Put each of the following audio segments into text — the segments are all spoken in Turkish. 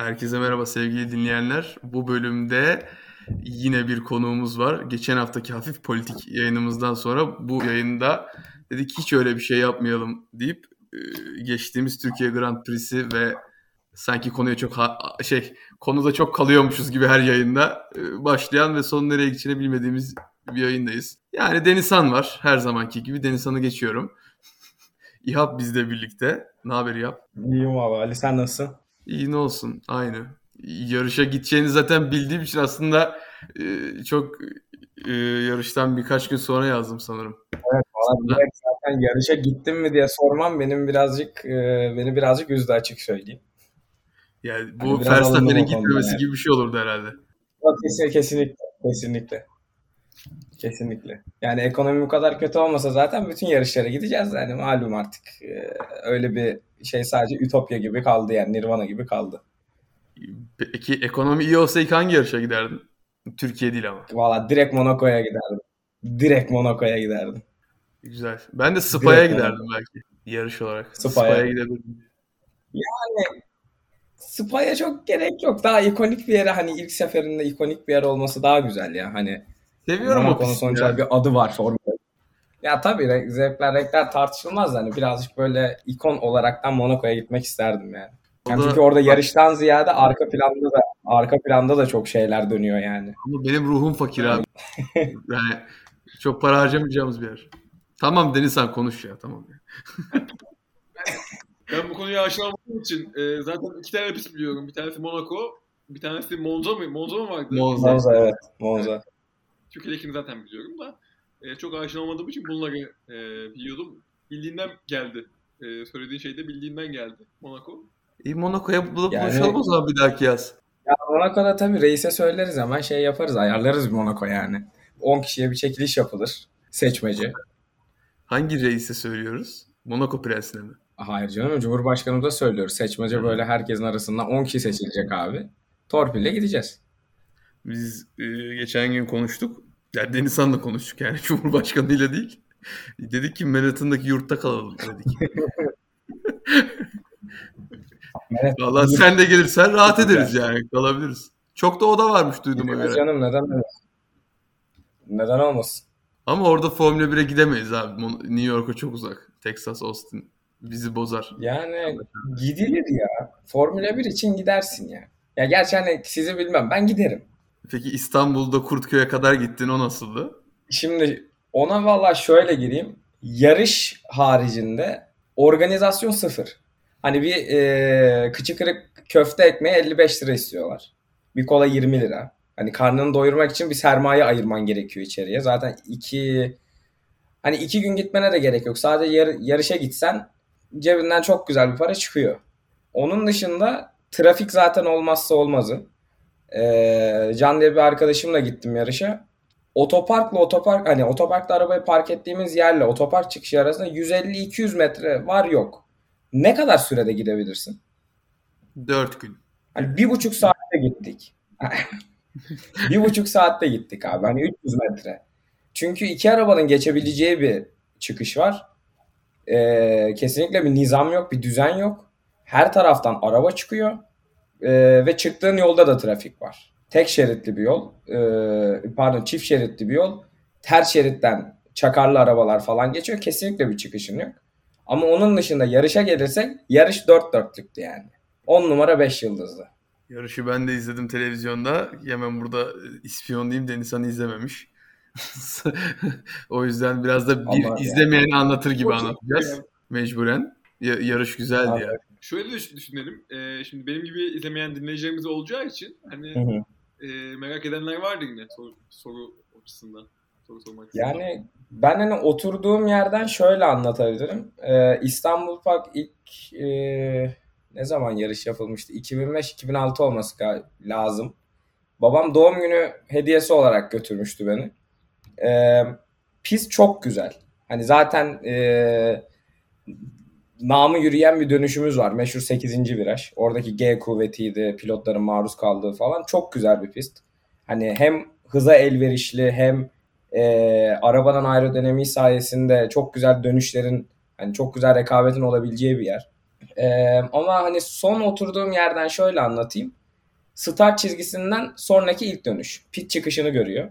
Herkese merhaba sevgili dinleyenler. Bu bölümde yine bir konuğumuz var. Geçen haftaki hafif politik yayınımızdan sonra bu yayında dedik hiç öyle bir şey yapmayalım deyip e, geçtiğimiz Türkiye Grand Prix'si ve sanki konuya çok şey konuda çok kalıyormuşuz gibi her yayında e, başlayan ve son nereye gideceğini bilmediğimiz bir yayındayız. Yani Denizhan var her zamanki gibi Denizhan'ı geçiyorum. İhab bizle birlikte. Ne haber İhab? İyiyim abi Ali sen nasılsın? İyi ne olsun aynı. Yarışa gideceğini zaten bildiğim için aslında e, çok e, yarıştan birkaç gün sonra yazdım sanırım. Evet direkt zaten yarışa gittim mi diye sormam benim birazcık e, beni birazcık üzdü açık söyleyeyim. Yani bu hani Verstappen'in gitmemesi yani. gibi bir şey olurdu herhalde. Kesinlikle, kesinlikle, kesinlikle. Kesinlikle. Yani ekonomi bu kadar kötü olmasa zaten bütün yarışlara gideceğiz yani malum artık. Ee, öyle bir şey sadece ütopya gibi kaldı yani nirvana gibi kaldı. Peki ekonomi iyi olsa ilk hangi yarışa giderdin? Türkiye değil ama. Valla direkt Monaco'ya giderdim. Direkt Monaco'ya giderdim. Güzel. Ben de Spa'ya giderdim Monaco. belki yarış olarak. Spa'ya Spa gidebilirdim. Yani Spa'ya çok gerek yok. Daha ikonik bir yere hani ilk seferinde ikonik bir yer olması daha güzel ya. Hani Seviyorum o pisti sonuçta bir adı var Formula ya tabii zevkler renkler tartışılmaz hani birazcık böyle ikon olaraktan Monaco'ya gitmek isterdim yani. yani çünkü orada yarıştan ziyade arka planda da arka planda da çok şeyler dönüyor yani. Ama benim ruhum fakir abi. yani çok para harcamayacağımız bir yer. Tamam Deniz sen konuş ya tamam. ben bu konuya aşina olmadığım için e, zaten iki tane pist biliyorum. Bir tanesi Monaco, bir tanesi Monza mı? Monza mı vardı? Monza, Monza evet. Monza. Türkiye'dekini zaten biliyorum da e, çok aşina olmadığım için bunları e, biliyordum. Bildiğinden geldi. E, söylediğin şey de bildiğinden geldi Monaco. İyi Monaco'ya bulup yani, buluşalım o zaman bir dahaki yaz. Ya Monaco'da tabii reise söyleriz hemen şey yaparız ayarlarız Monaco yani. 10 kişiye bir çekiliş yapılır. Seçmece. Hangi reise söylüyoruz? Monaco prensine mi? Hayır canım Cumhurbaşkanı da söylüyoruz. Seçmece böyle herkesin arasından 10 kişi seçilecek abi. Torpille gideceğiz. Biz e, geçen gün konuştuk. Yani Denizhan'la konuştuk yani Cumhurbaşkanı ile değil. Dedik ki Manhattan'daki yurtta kalalım dedik. Valla sen de gelirsen rahat ederiz yani kalabiliriz. Çok da oda varmış duyduğuma göre. Canım neden? Neden olmasın? Ama orada Formula 1'e gidemeyiz abi. New York'a çok uzak. Texas, Austin bizi bozar. Yani gidilir ya. Formula 1 için gidersin ya. Ya gerçi hani sizi bilmem ben giderim. Peki İstanbul'da Kurtköy'e kadar gittin o nasıldı? Şimdi ona valla şöyle gireyim. Yarış haricinde organizasyon sıfır. Hani bir e, kıçı kırık köfte ekmeği 55 lira istiyorlar. Bir kola 20 lira. Hani karnını doyurmak için bir sermaye ayırman gerekiyor içeriye. Zaten iki hani iki gün gitmene de gerek yok. Sadece yar, yarışa gitsen cebinden çok güzel bir para çıkıyor. Onun dışında trafik zaten olmazsa olmazı. Ee, Can diye bir arkadaşımla gittim yarışa. Otoparkla otopark hani otoparkta arabayı park ettiğimiz yerle otopark çıkışı arasında 150-200 metre var yok. Ne kadar sürede gidebilirsin? 4 gün. Hani bir buçuk saatte gittik. bir buçuk saatte gittik abi. Hani 300 metre. Çünkü iki arabanın geçebileceği bir çıkış var. Ee, kesinlikle bir nizam yok, bir düzen yok. Her taraftan araba çıkıyor. E, ve çıktığın yolda da trafik var. Tek şeritli bir yol, e, pardon çift şeritli bir yol. Her şeritten çakarlı arabalar falan geçiyor. Kesinlikle bir çıkışın yok. Ama onun dışında yarışa gelirsek yarış dört dörtlüktü yani. 10 numara 5 yıldızlı. Yarışı ben de izledim televizyonda. Hemen burada ispiyon diyeyim Denizhan'ı izlememiş. o yüzden biraz da bir Ama izlemeyeni yani. anlatır gibi anlatacağız. Mecburen. Ya, yarış güzeldi Abi, ya şöyle de düşünelim. E, şimdi benim gibi izlemeyen dinleyicilerimiz olacağı için hani E, merak edenler vardı yine soru, soru açısından. Soru sormak yani ben hani oturduğum yerden şöyle anlatabilirim. Ee, İstanbul Park ilk e, ne zaman yarış yapılmıştı? 2005-2006 olması lazım. Babam doğum günü hediyesi olarak götürmüştü beni. Ee, pist çok güzel. Hani zaten e, namı yürüyen bir dönüşümüz var. Meşhur 8. viraj. Oradaki G kuvvetiydi, pilotların maruz kaldığı falan. Çok güzel bir pist. Hani hem hıza elverişli hem e, arabanın aerodinamiği sayesinde çok güzel dönüşlerin hani çok güzel rekabetin olabileceği bir yer. Ee, ama hani son oturduğum yerden şöyle anlatayım. Start çizgisinden sonraki ilk dönüş. Pit çıkışını görüyor.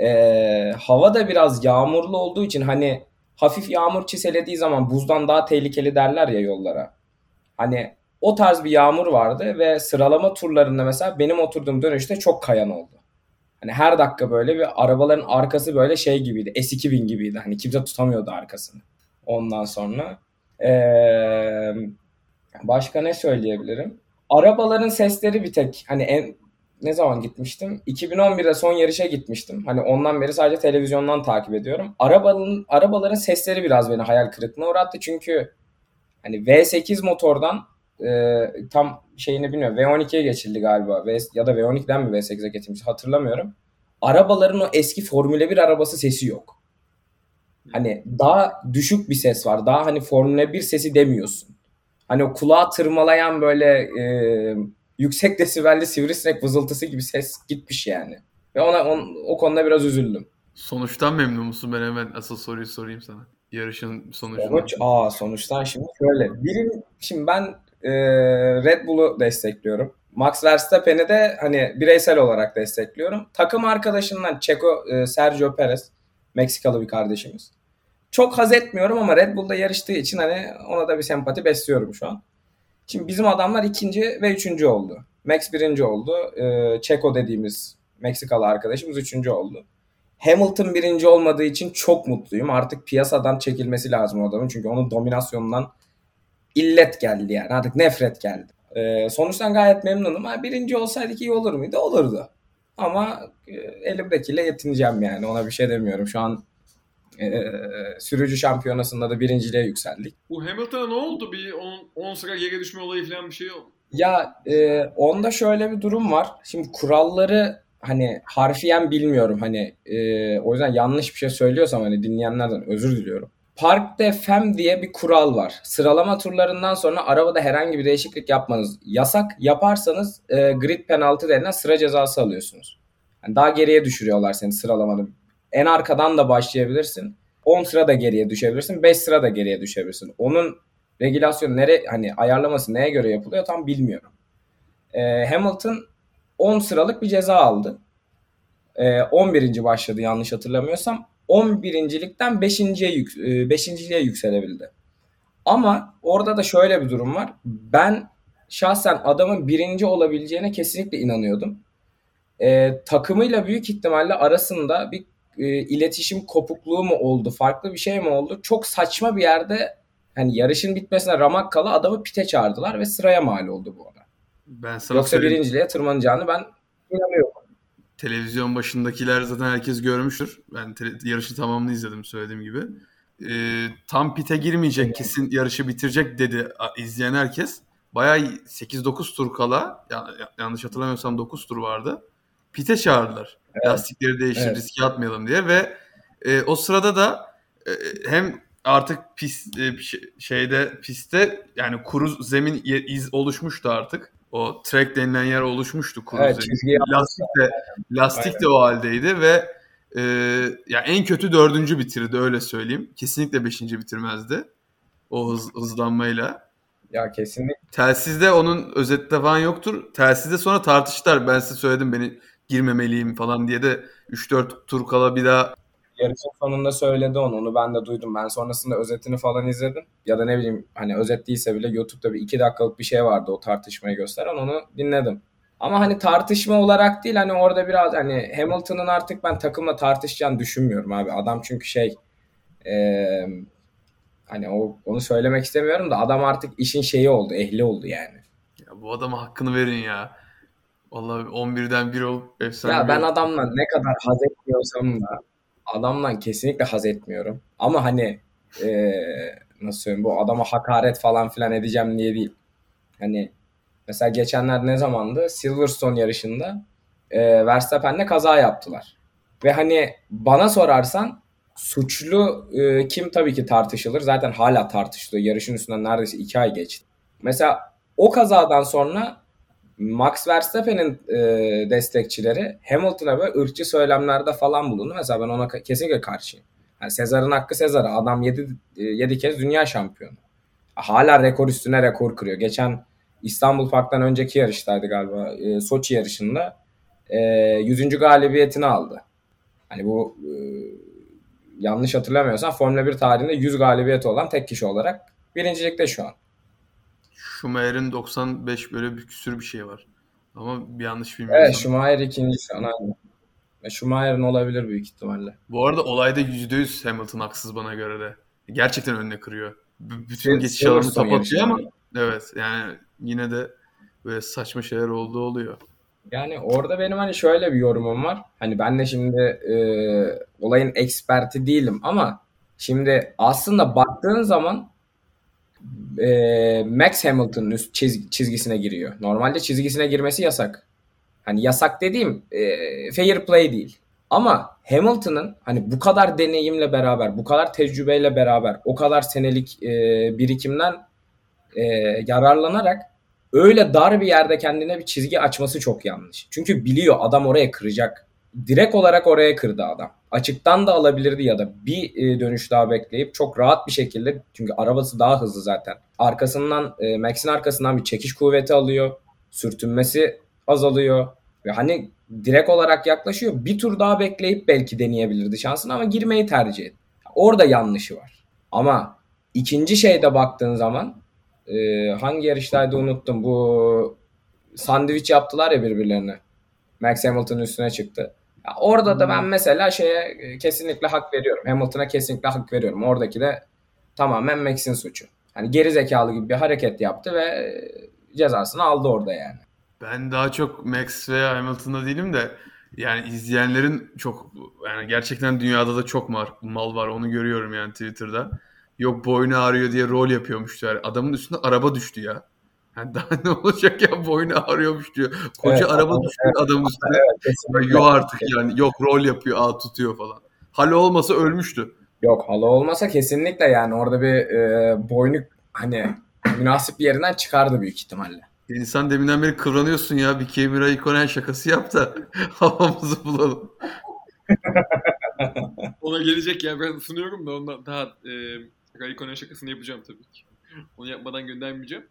Ee, hava da biraz yağmurlu olduğu için hani hafif yağmur çiselediği zaman buzdan daha tehlikeli derler ya yollara. Hani o tarz bir yağmur vardı ve sıralama turlarında mesela benim oturduğum dönüşte çok kayan oldu. Hani her dakika böyle bir arabaların arkası böyle şey gibiydi. S2000 gibiydi. Hani kimse tutamıyordu arkasını. Ondan sonra ee, başka ne söyleyebilirim? Arabaların sesleri bir tek hani en ne zaman gitmiştim? 2011'de son yarışa gitmiştim. Hani ondan beri sadece televizyondan takip ediyorum. Arabanın arabaların sesleri biraz beni hayal kırıklığına uğrattı çünkü hani V8 motordan e, tam şeyini bilmiyorum. V12'ye geçildi galiba. V, ya da V12'den mi V8'e geçilmiş hatırlamıyorum. Arabaların o eski Formula 1 arabası sesi yok. Hani daha düşük bir ses var. Daha hani Formula 1 sesi demiyorsun. Hani o kulağa tırmalayan böyle e, yüksek desibelli sivrisinek vızıltısı gibi ses gitmiş yani. Ve ona on, o konuda biraz üzüldüm. Sonuçtan memnun musun? Ben hemen asıl soruyu sorayım sana. Yarışın sonucundan. Sonuç, aa sonuçtan şimdi şöyle. Birim, şimdi ben e, Red Bull'u destekliyorum. Max Verstappen'i de hani bireysel olarak destekliyorum. Takım arkadaşından Checo e, Sergio Perez Meksikalı bir kardeşimiz. Çok haz etmiyorum ama Red Bull'da yarıştığı için hani ona da bir sempati besliyorum şu an. Şimdi bizim adamlar ikinci ve üçüncü oldu. Max birinci oldu. E, Checo dediğimiz Meksikalı arkadaşımız üçüncü oldu. Hamilton birinci olmadığı için çok mutluyum. Artık piyasadan çekilmesi lazım adamın. Çünkü onun dominasyonundan illet geldi yani. Artık nefret geldi. E, sonuçtan gayet memnunum. Ha, birinci olsaydık iyi olur muydu? Olurdu. Ama e, elimdekiyle yetineceğim yani. Ona bir şey demiyorum. Şu an e, sürücü şampiyonasında da birinciliğe yükseldik. Bu Hamilton'a ne oldu? Bir 10 sıra geri düşme olayı falan bir şey yok. Ya e, onda şöyle bir durum var. Şimdi kuralları hani harfiyen bilmiyorum hani e, o yüzden yanlış bir şey söylüyorsam hani dinleyenlerden özür diliyorum. Park de Fem diye bir kural var. Sıralama turlarından sonra arabada herhangi bir değişiklik yapmanız yasak. Yaparsanız e, grid penaltı denilen sıra cezası alıyorsunuz. Yani daha geriye düşürüyorlar seni sıralamada. En arkadan da başlayabilirsin. 10 sıra da geriye düşebilirsin. 5 sıra da geriye düşebilirsin. Onun regülasyon nere hani ayarlaması neye göre yapılıyor tam bilmiyorum. E, Hamilton 10 sıralık bir ceza aldı. E, 11. başladı yanlış hatırlamıyorsam. 11.likten 5.ye yük, 5.liğe yükselebildi. Ama orada da şöyle bir durum var. Ben şahsen adamın birinci olabileceğine kesinlikle inanıyordum. E, takımıyla büyük ihtimalle arasında bir e, iletişim kopukluğu mu oldu, farklı bir şey mi oldu? Çok saçma bir yerde hani yarışın bitmesine ramak kala adamı pite çağırdılar ve sıraya mal oldu bu ona. Ben sana Yoksa söyleyeyim. birinciliğe tırmanacağını ben inanıyorum. Televizyon başındakiler zaten herkes görmüştür. Ben te- yarışı tamamını izledim söylediğim gibi. Ee, tam pite girmeyecek evet. kesin yarışı bitirecek dedi izleyen herkes. Bayağı 8-9 tur kala yanlış hatırlamıyorsam 9 tur vardı. Pite çağırdılar. Evet. Lastikleri değiştir evet. riske atmayalım diye ve e, o sırada da e, hem artık pist e, şeyde pistte yani kuru zemin iz oluşmuştu artık. O track denilen yer oluşmuştu kuru evet, zemin. Lastik de lastik de o haldeydi ve e, ya en kötü dördüncü bitirdi öyle söyleyeyim. Kesinlikle beşinci bitirmezdi. O hız, hızlanmayla. Ya kesinlikle. Telsizde onun özette falan yoktur. Telsizde sonra tartıştılar. Ben size söyledim beni girmemeliyim falan diye de 3-4 tur kala bir daha yarışın sonunda söyledi onu. Onu ben de duydum. Ben sonrasında özetini falan izledim. Ya da ne bileyim hani özet değilse bile YouTube'da bir iki dakikalık bir şey vardı o tartışmayı gösteren. Onu dinledim. Ama hani tartışma olarak değil hani orada biraz hani Hamilton'ın artık ben takımla tartışacağını düşünmüyorum abi. Adam çünkü şey ee, hani o, onu söylemek istemiyorum da adam artık işin şeyi oldu, ehli oldu yani. Ya bu adama hakkını verin ya. Vallahi 11'den 1 olup efsane. Ya ben adamla ne kadar haz etmiyorsam da adamdan kesinlikle haz etmiyorum. Ama hani e, nasıl söyleyeyim bu adama hakaret falan filan edeceğim diye değil. Hani mesela geçenler ne zamandı? Silverstone yarışında e, Verstappen'le kaza yaptılar. Ve hani bana sorarsan suçlu e, kim tabii ki tartışılır. Zaten hala tartışılıyor. Yarışın üstünden neredeyse iki ay geçti. Mesela o kazadan sonra Max Verstappen'in e, destekçileri Hamilton'a böyle ırkçı söylemlerde falan bulundu. Mesela ben ona kesinlikle karşıyım. Yani Sezar'ın hakkı Sezar'a. Adam 7 7 kez dünya şampiyonu. hala rekor üstüne rekor kırıyor. Geçen İstanbul Park'tan önceki yarıştaydı galiba. E, Soçi yarışında e, 100. galibiyetini aldı. Hani bu e, yanlış hatırlamıyorsam Formula 1 tarihinde 100 galibiyeti olan tek kişi olarak birincilikte şu an. Schumacher'in 95 böyle bir küsür bir şey var. Ama bir yanlış bilmiyorum. Evet Schumacher ikinci şu an aynı. Schumacher'in olabilir büyük ihtimalle. Bu arada olayda %100 Hamilton haksız bana göre de. Gerçekten önüne kırıyor. B- bütün geçiş alanını kapatıyor ama evet yani yine de böyle saçma şeyler olduğu oluyor. Yani orada benim hani şöyle bir yorumum var. Hani ben de şimdi e, olayın eksperti değilim ama şimdi aslında baktığın zaman e, Max Hamilton'ın üst çiz, çizgisine giriyor. Normalde çizgisine girmesi yasak. Hani yasak dediğim e, fair play değil. Ama Hamilton'ın hani bu kadar deneyimle beraber, bu kadar tecrübeyle beraber, o kadar senelik e, birikimden e, yararlanarak öyle dar bir yerde kendine bir çizgi açması çok yanlış. Çünkü biliyor adam oraya kıracak. Direkt olarak oraya kırdı adam. Açıktan da alabilirdi ya da bir e, dönüş daha bekleyip çok rahat bir şekilde çünkü arabası daha hızlı zaten. Arkasından e, Max'in arkasından bir çekiş kuvveti alıyor. Sürtünmesi azalıyor. Ve hani direkt olarak yaklaşıyor. Bir tur daha bekleyip belki deneyebilirdi şansını ama girmeyi tercih etti. Orada yanlışı var. Ama ikinci şeyde baktığın zaman e, hangi yarıştaydı unuttum. Bu sandviç yaptılar ya birbirlerine. Max Hamilton'ın üstüne çıktı. Ya orada da ben mesela şeye e, kesinlikle hak veriyorum. Hamilton'a kesinlikle hak veriyorum. Oradaki de tamamen Max'in suçu. Hani geri zekalı gibi bir hareket yaptı ve e, cezasını aldı orada yani. Ben daha çok Max ve Hamilton'da değilim de yani izleyenlerin çok yani gerçekten dünyada da çok mal, mal var onu görüyorum yani Twitter'da. Yok boynu ağrıyor diye rol yapıyormuş yani. Adamın üstüne araba düştü ya. Yani daha ne olacak ya boynu ağrıyormuş diyor. Koca evet, araba düştü evet, adamın üstüne. Evet, yok artık yani yok rol yapıyor ağ tutuyor falan. Halo olmasa ölmüştü. Yok halo olmasa kesinlikle yani orada bir e, boynu hani münasip bir yerinden çıkardı büyük ihtimalle. İnsan deminden beri kıvranıyorsun ya. Bir Kimi Raikkonen şakası yap da havamızı bulalım. Ona gelecek ya. Ben sunuyorum da ondan daha e, Raikkonen şakasını yapacağım tabii ki. Onu yapmadan göndermeyeceğim.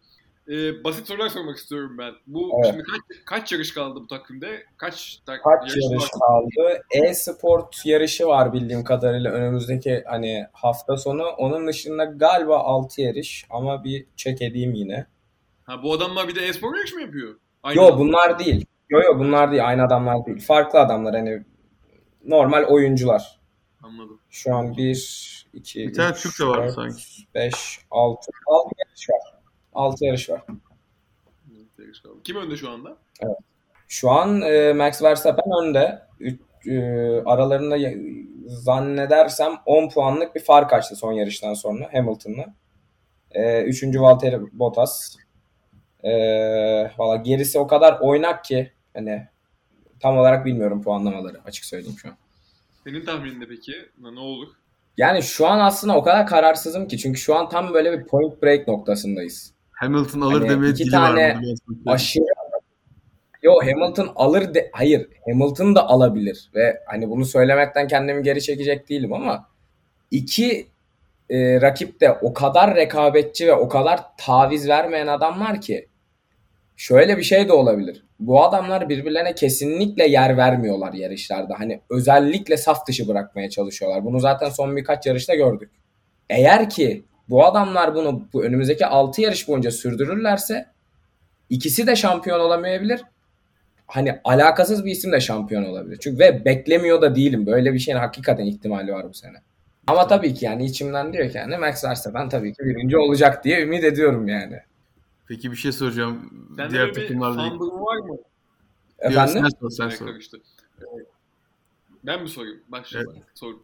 Ee, basit sorular sormak istiyorum ben. Bu evet. şimdi kaç, kaç yarış kaldı bu takvimde? Kaç, tak, kaç yarış, yarış kaldı? E-sport yarışı var bildiğim kadarıyla önümüzdeki hani hafta sonu. Onun dışında galiba 6 yarış ama bir check edeyim yine. Ha bu adamlar bir de e-spor yarışı mı yapıyor? Aynı yo bunlar değil. Yo yo bunlar değil. Aynı adamlar değil. Farklı adamlar hani normal oyuncular. Anladım. Şu an 1 2 Bir tane Türk de var sanki. 5 6 6 yarış var. 6 yarış var. Kim önde şu anda? Evet. Şu an e, Max Verstappen önde. Üç, e, aralarında zannedersem 10 puanlık bir fark açtı son yarıştan sonra Hamilton'la. E, üçüncü Valtteri Bottas. E, valla gerisi o kadar oynak ki hani tam olarak bilmiyorum puanlamaları açık söyleyeyim şu an. Senin tahmininde peki ne olur? Yani şu an aslında o kadar kararsızım ki çünkü şu an tam böyle bir point break noktasındayız. Hamilton alır hani demeye iki tane aşırı Yo Hamilton alır de hayır Hamilton da alabilir ve hani bunu söylemekten kendimi geri çekecek değilim ama iki e, rakip de o kadar rekabetçi ve o kadar taviz vermeyen adamlar ki şöyle bir şey de olabilir. Bu adamlar birbirlerine kesinlikle yer vermiyorlar yarışlarda. Hani özellikle saf dışı bırakmaya çalışıyorlar. Bunu zaten son birkaç yarışta gördük. Eğer ki bu adamlar bunu bu önümüzdeki 6 yarış boyunca sürdürürlerse ikisi de şampiyon olamayabilir. Hani alakasız bir isim de şampiyon olabilir. Çünkü ve beklemiyor da değilim. Böyle bir şeyin hakikaten ihtimali var bu sene. Ama tabii ki yani içimden diyor ki yani Max Verstappen tabii ki birinci olacak diye ümit ediyorum yani. Peki bir şey soracağım. Sen Diğer takımlarda bir var mı? Efendim? Sen sor, sen sor. Ben mi sorayım? Başlayalım. Evet. Sorun.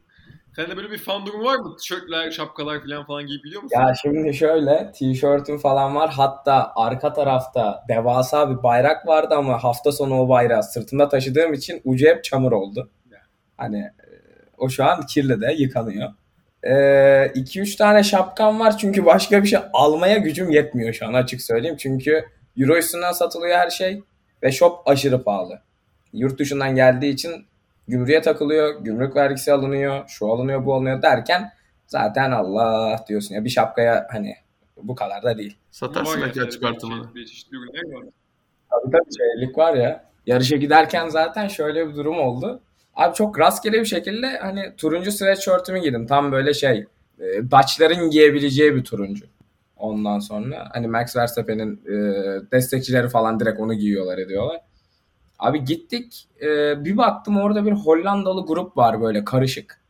Sende böyle bir fan durumu var mı? Tişörtler, şapkalar falan falan giyip biliyor musun? Ya şimdi şöyle tişörtüm falan var. Hatta arka tarafta devasa bir bayrak vardı ama hafta sonu o bayrağı sırtımda taşıdığım için ucu hep çamur oldu. Hani e, o şu an kirli de yıkanıyor. 2-3 ee, tane şapkam var çünkü başka bir şey almaya gücüm yetmiyor şu an açık söyleyeyim. Çünkü euro üstünden satılıyor her şey ve shop aşırı pahalı. Yurt dışından geldiği için gümrüğe takılıyor, gümrük vergisi alınıyor, şu alınıyor, bu alınıyor derken zaten Allah diyorsun ya bir şapkaya hani Bu kadar da değil. Satarsın ürünler var. Tabii tabii şeylik var ya. Yarışa giderken zaten şöyle bir durum oldu. Abi çok rastgele bir şekilde hani turuncu sweatshirt'ümü giydim. Tam böyle şey e, Dutch'ların giyebileceği bir turuncu. Ondan sonra hani Max Verstappen'in e, destekçileri falan direkt onu giyiyorlar ediyorlar. Abi gittik e, bir baktım orada bir Hollandalı grup var böyle karışık.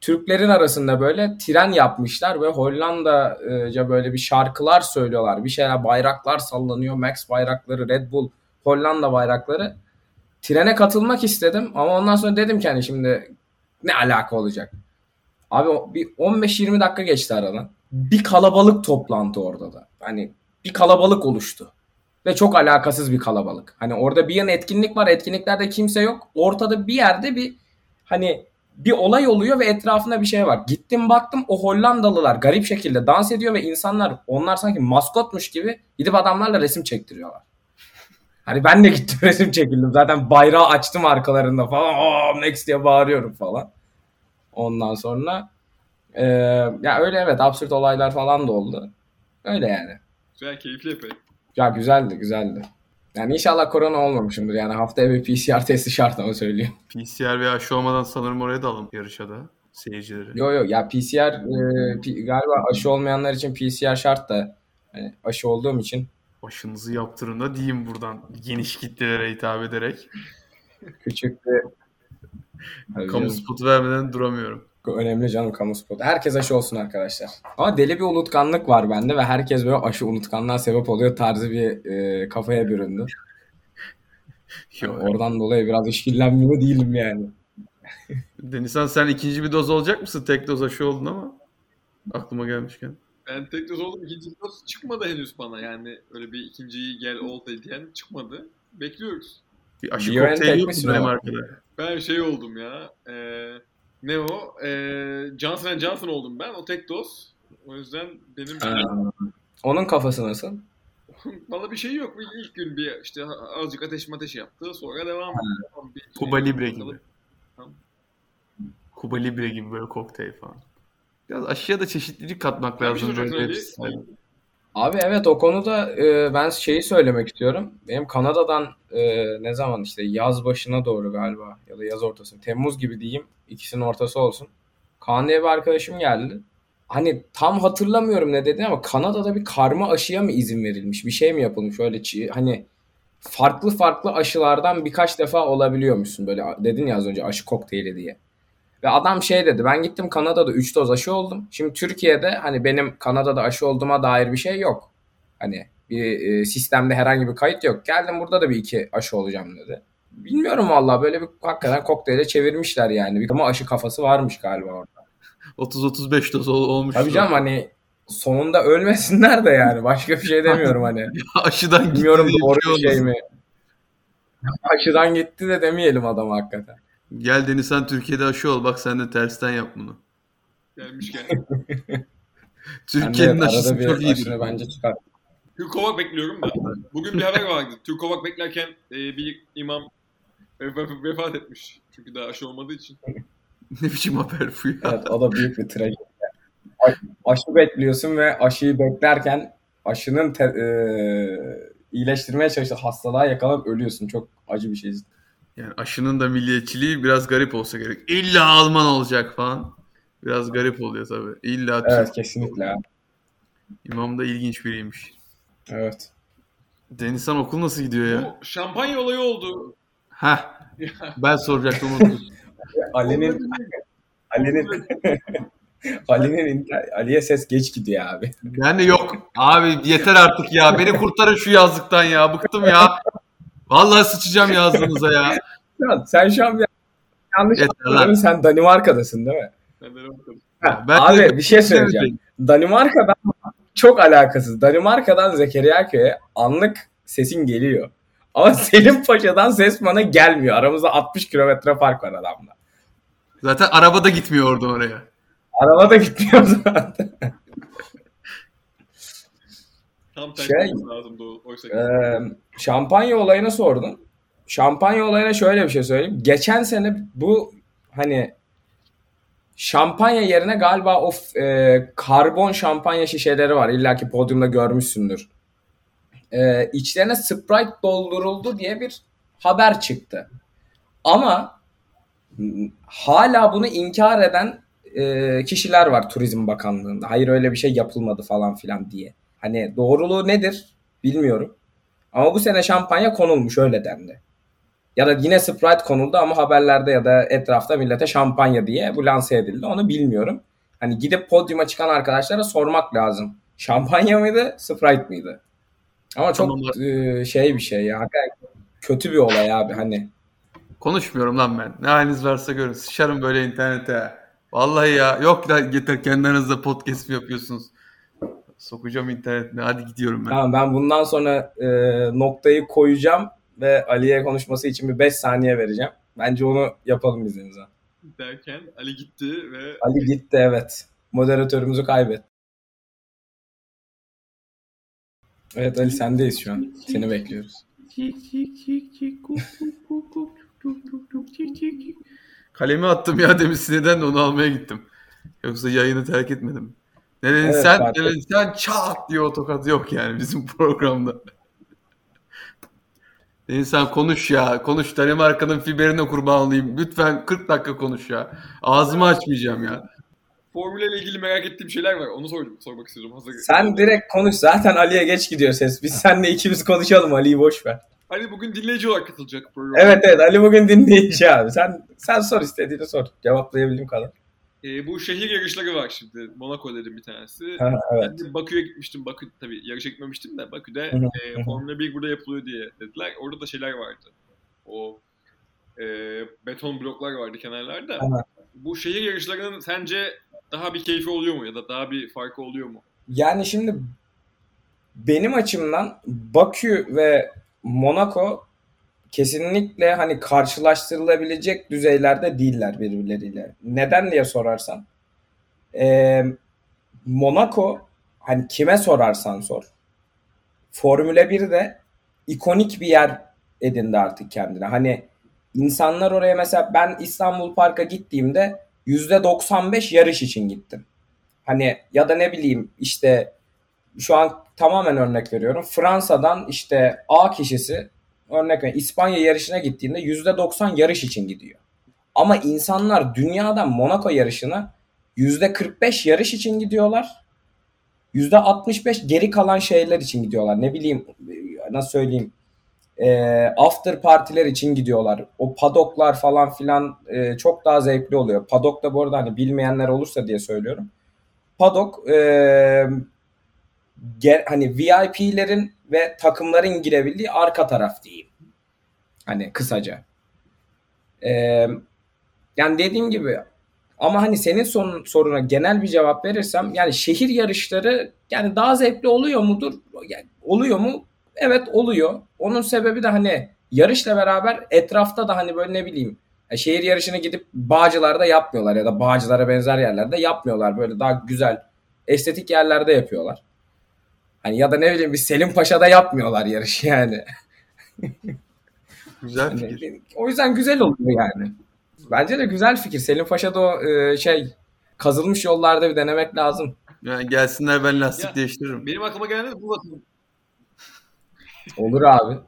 Türklerin arasında böyle tren yapmışlar ve Hollandaca böyle bir şarkılar söylüyorlar. Bir şeyler bayraklar sallanıyor. Max bayrakları, Red Bull, Hollanda bayrakları. Trene katılmak istedim ama ondan sonra dedim ki hani şimdi ne alaka olacak? Abi bir 15-20 dakika geçti aradan. Bir kalabalık toplantı orada da. Hani bir kalabalık oluştu. Ve çok alakasız bir kalabalık. Hani orada bir yan etkinlik var. Etkinliklerde kimse yok. Ortada bir yerde bir hani bir olay oluyor ve etrafında bir şey var. Gittim baktım o Hollandalılar garip şekilde dans ediyor ve insanlar onlar sanki maskotmuş gibi gidip adamlarla resim çektiriyorlar. Hani ben de gittim resim çekildim. Zaten bayrağı açtım arkalarında falan. Aa, next diye bağırıyorum falan. Ondan sonra e, ya öyle evet absürt olaylar falan da oldu. Öyle yani. Güzel keyifli epey. Ya güzeldi güzeldi. Yani inşallah korona olmamışımdır. Yani haftaya bir PCR testi şart ama söyleyeyim. PCR veya aşı olmadan sanırım oraya da alın yarışa da seyircileri. Yo yo ya PCR e, P- galiba aşı olmayanlar için PCR şart da yani aşı olduğum için Aşınızı yaptırın da diyeyim buradan geniş kitlelere hitap ederek. küçük bir Kamu spotu vermeden duramıyorum. Önemli canım kamu spotu. Herkes aşı olsun arkadaşlar. Ama deli bir unutkanlık var bende ve herkes böyle aşı unutkanlığa sebep oluyor tarzı bir e, kafaya büründü. Yani Yok. oradan dolayı biraz işkillenmiyor değilim yani. Denizhan sen ikinci bir doz olacak mısın? Tek doz aşı oldun ama. Aklıma gelmişken. Ben tek doz oldum. ikinci doz çıkmadı henüz bana. Yani öyle bir ikinciyi gel ol diyen çıkmadı. Bekliyoruz. Bir aşı kokteyli yok mu arkada? Ben şey oldum ya. E, ne o? E, Johnson Johnson oldum ben. O tek doz. O yüzden benim Ha. Onun kafası nasıl? Valla bir şey yok. İlk gün bir işte azıcık ateş mateş yaptı. Sonra devam. Bir şey- Kuba Libre gibi. Tamam. Kuba Libre gibi böyle kokteyl falan. Biraz aşıya da çeşitlilik katmak Ben bir şey lazım. Böyle hepsi. Abi evet o konuda e, ben şeyi söylemek istiyorum. Benim Kanada'dan e, ne zaman işte yaz başına doğru galiba ya da yaz ortası. Temmuz gibi diyeyim. ikisinin ortası olsun. Kaan diye bir arkadaşım geldi. Hani tam hatırlamıyorum ne dedi ama Kanada'da bir karma aşıya mı izin verilmiş? Bir şey mi yapılmış? Öyle çi- hani farklı farklı aşılardan birkaç defa olabiliyormuşsun. Böyle dedin ya az önce aşı kokteyli diye. Ve adam şey dedi ben gittim Kanada'da 3 doz aşı oldum. Şimdi Türkiye'de hani benim Kanada'da aşı olduğuma dair bir şey yok. Hani bir e, sistemde herhangi bir kayıt yok. Geldim burada da bir iki aşı olacağım dedi. Bilmiyorum vallahi böyle bir hakikaten kokteyle çevirmişler yani. Bir ama aşı kafası varmış galiba orada. 30-35 doz ol- olmuş. Tabii canım hani sonunda ölmesinler de yani. Başka bir şey demiyorum hani. Aşıdan gitti Bilmiyorum doğru şey bir şey mi? Aşıdan gitti de demeyelim adama hakikaten. Gel Denizhan Türkiye'de aşı ol. Bak sen de tersten yap bunu. Gelmişken. Türkiye'nin de aşısı çok iyidir. aşını bence çıkar. Türkovak bekliyorum da. Bugün bir haber vardı. Türkovak beklerken e, bir imam ve- vefat etmiş. Çünkü daha aşı olmadığı için. Ne biçim haber bu ya? Evet o da büyük bir trajedi. A- Aşı bekliyorsun ve aşıyı beklerken aşının te- e, iyileştirmeye çalıştığı hastalığa yakalanıp ölüyorsun. Çok acı bir şey. Yani aşının da milliyetçiliği biraz garip olsa gerek. İlla Alman olacak falan. Biraz garip oluyor tabii. İlla Evet Türk. kesinlikle. İmam da ilginç biriymiş. Evet. Denizhan okul nasıl gidiyor ya? Bu şampanya olayı oldu. Heh. Ben soracaktım unuttum. Ali'nin Ali'nin Ali'nin inter- Ali'ye ses geç gidiyor abi. Ben de yok. Abi yeter artık ya. Beni kurtarın şu yazlıktan ya. Bıktım ya. Vallahi sıçacağım yazdığınıza ya. Ya sen şu an yanlış lan. Sen Danimarka'dasın değil mi? Ha, Ben abi de- bir şey söyleyeceğim. Danimarka'dan çok alakasız. Danimarka'dan Zekeriya Köy'e anlık sesin geliyor. Ama Selim Paşa'dan ses bana gelmiyor. Aramızda 60 kilometre fark var adamla. Zaten arabada gitmiyor orada oraya. Araba da gitmiyor zaten. Tam tersi Şey- lazımdı oysa. Ee, şampanya olayına sordun. Şampanya olayına şöyle bir şey söyleyeyim. Geçen sene bu hani şampanya yerine galiba o e, karbon şampanya şişeleri var. İlla ki podyumda görmüşsündür. E, içlerine Sprite dolduruldu diye bir haber çıktı. Ama hala bunu inkar eden e, kişiler var Turizm Bakanlığı'nda. Hayır öyle bir şey yapılmadı falan filan diye. Hani doğruluğu nedir bilmiyorum. Ama bu sene şampanya konulmuş öyle dendi. Ya da yine Sprite konuldu ama haberlerde ya da etrafta millete şampanya diye bu lanse edildi. Onu bilmiyorum. Hani gidip podyuma çıkan arkadaşlara sormak lazım. Şampanya mıydı, Sprite mıydı? Ama çok tamam. e, şey bir şey ya. Kötü bir olay abi hani. Konuşmuyorum lan ben. Ne haliniz varsa görün. Sıçarım böyle internete. Vallahi ya. Yok da getir kendi aranızda podcast mi yapıyorsunuz? Sokacağım internetine. Hadi gidiyorum ben. Tamam ben bundan sonra e, noktayı koyacağım ve Ali'ye konuşması için bir 5 saniye vereceğim. Bence onu yapalım biz en Derken Ali gitti ve... Ali gitti evet. Moderatörümüzü kaybet. Evet Ali sendeyiz şu an. Seni bekliyoruz. Kalemi attım ya demiş sinirden de onu almaya gittim. Yoksa yayını terk etmedim. Ne dedin evet, sen? Sen? Çat diye o tokat yok yani bizim programda. İnsan konuş ya. Konuş. Danimarka'nın fiberine kurban olayım. Lütfen 40 dakika konuş ya. Ağzımı açmayacağım ya. Formüle ile ilgili merak ettiğim şeyler var. Onu sor, sormak istiyorum. Hazır Sen direkt konuş. Zaten Ali'ye geç gidiyor ses. Biz seninle ikimiz konuşalım. Ali'yi boş ver. Ali bugün dinleyici olarak katılacak programa. Evet evet Ali bugün dinleyici abi. Sen sen sor istediğini sor. Cevaplayabildiğim kadar. E, bu şehir yarışları var şimdi. Monaco dedim bir tanesi. Ha, evet. Ben Bakü'ye gitmiştim. Bakü tabii yarışa gitmemiştim de Bakü'de e, Formula 1 burada yapılıyor diye dediler. Orada da şeyler vardı. O e, beton bloklar vardı kenarlarda. Aha. Bu şehir yarışlarının sence daha bir keyfi oluyor mu ya da daha bir farkı oluyor mu? Yani şimdi benim açımdan Bakü ve Monaco kesinlikle hani karşılaştırılabilecek düzeylerde değiller birbirleriyle. Neden diye sorarsan. E, Monaco hani kime sorarsan sor. Formüle 1'de ikonik bir yer edindi artık kendine. Hani insanlar oraya mesela ben İstanbul Park'a gittiğimde %95 yarış için gittim. Hani ya da ne bileyim işte şu an tamamen örnek veriyorum. Fransa'dan işte A kişisi örnek veriyorum İspanya yarışına gittiğinde %90 yarış için gidiyor. Ama insanlar dünyadan Monaco yarışına %45 yarış için gidiyorlar. %65 geri kalan şeyler için gidiyorlar. Ne bileyim nasıl söyleyeyim e, after partiler için gidiyorlar. O padoklar falan filan e, çok daha zevkli oluyor. Padok da bu arada hani bilmeyenler olursa diye söylüyorum. Padok e, hani VIP'lerin ve takımların girebildiği arka taraf diyeyim. Hani kısaca. Ee, yani dediğim gibi ama hani senin son, soruna genel bir cevap verirsem yani şehir yarışları yani daha zevkli oluyor mudur? Yani oluyor mu? Evet oluyor. Onun sebebi de hani yarışla beraber etrafta da hani böyle ne bileyim şehir yarışına gidip Bağcılar'da yapmıyorlar ya da Bağcılar'a benzer yerlerde yapmıyorlar. Böyle daha güzel estetik yerlerde yapıyorlar. Hani ya da ne bileyim bir Selim Paşa'da yapmıyorlar yarış yani. güzel hani fikir. Yani, o yüzden güzel oluyor yani. Bence de güzel fikir. Selim Paşa'da o e, şey kazılmış yollarda bir denemek lazım. Yani gelsinler ben lastik ya, değiştiririm. Benim aklıma gelen bu bakım. Olur abi.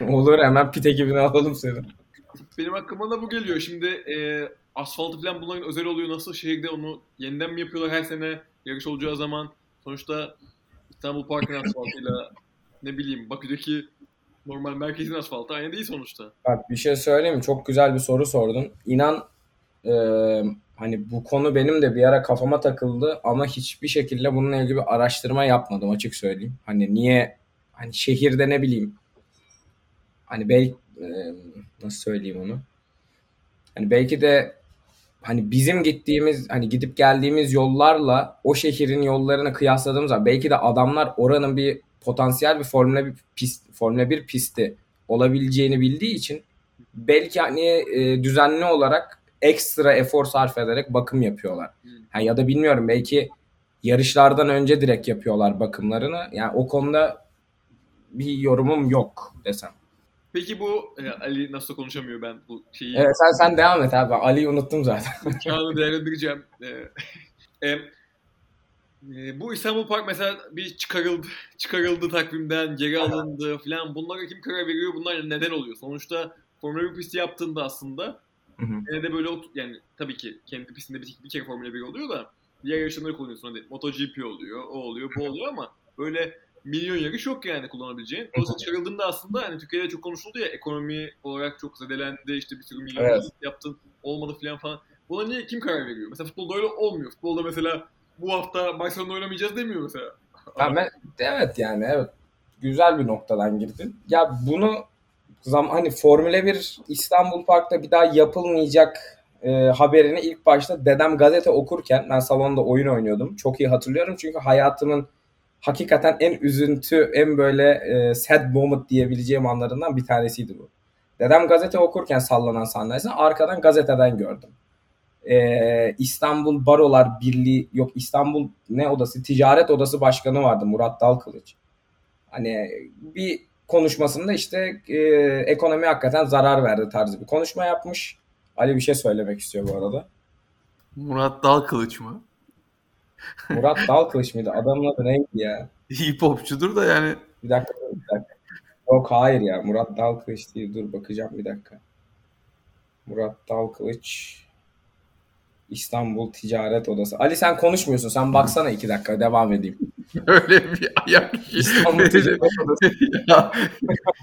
Olur hemen pit ekibine alalım seni. Benim aklıma da bu geliyor. Şimdi e, asfaltı falan bunların özel oluyor. Nasıl şehirde onu yeniden mi yapıyorlar her sene yarış olacağı zaman? Sonuçta İstanbul Park'ın asfaltıyla ne bileyim Bakü'deki normal merkezin asfaltı aynı değil sonuçta. Bak bir şey söyleyeyim mi? Çok güzel bir soru sordun. İnan e, hani bu konu benim de bir ara kafama takıldı ama hiçbir şekilde bununla ilgili bir araştırma yapmadım açık söyleyeyim. Hani niye hani şehirde ne bileyim hani belki e, nasıl söyleyeyim onu? Hani belki de hani bizim gittiğimiz hani gidip geldiğimiz yollarla o şehrin yollarını kıyasladığımız zaman belki de adamlar oranın bir potansiyel bir Formula 1 pist Formula 1 pisti olabileceğini bildiği için belki hani e, düzenli olarak ekstra efor sarf ederek bakım yapıyorlar. Yani ya da bilmiyorum belki yarışlardan önce direkt yapıyorlar bakımlarını. Yani o konuda bir yorumum yok desem. Peki bu e, Ali nasıl konuşamıyor ben bu şeyi. Evet sen sen devam et abi. Ali'yi unuttum zaten. Kağıdı değerlendireceğim. E, e, e, bu İstanbul Park mesela bir çıkarıldı, çıkarıldı takvimden, geri alındı falan. Bunlara kim karar veriyor? Bunlar neden oluyor? Sonuçta Formula 1 pisti yaptığında aslında yine de böyle yani tabii ki kendi pistinde bir, bir kere Formula 1 oluyor da diğer yarışları kullanıyorsun. Hadi MotoGP oluyor, o oluyor, bu oluyor ama böyle milyon yarış yok yani kullanabileceğin. Dolayısıyla çıkarıldığında aslında hani Türkiye'de çok konuşuldu ya ekonomi olarak çok zedelendi işte bir sürü milyon evet. yaptın olmadı falan falan. Buna niye kim karar veriyor? Mesela futbolda öyle olmuyor. Futbolda mesela bu hafta Barcelona oynamayacağız demiyor mesela. Ya ben, evet yani evet. Güzel bir noktadan girdin. Ya bunu zam hani Formula 1 İstanbul Park'ta bir daha yapılmayacak e, haberini ilk başta dedem gazete okurken ben salonda oyun oynuyordum. Çok iyi hatırlıyorum çünkü hayatımın hakikaten en üzüntü, en böyle e, sad moment diyebileceğim anlarından bir tanesiydi bu. Dedem gazete okurken sallanan sandalyesini arkadan gazeteden gördüm. Ee, İstanbul Barolar Birliği yok İstanbul ne odası ticaret odası başkanı vardı Murat Dalkılıç. Hani bir konuşmasında işte e, ekonomi hakikaten zarar verdi tarzı bir konuşma yapmış. Ali bir şey söylemek istiyor bu arada. Murat Dalkılıç mı? Murat Dalkılıç mıydı? Adamın adı neydi ya? Hip hopçudur da yani. Bir dakika, bir dakika. Yok hayır ya. Murat Dalkılıç değil. Dur bakacağım bir dakika. Murat Dalkılıç İstanbul Ticaret Odası. Ali sen konuşmuyorsun. Sen baksana iki dakika. Devam edeyim. Öyle bir ayak İstanbul Ticaret Odası. ya,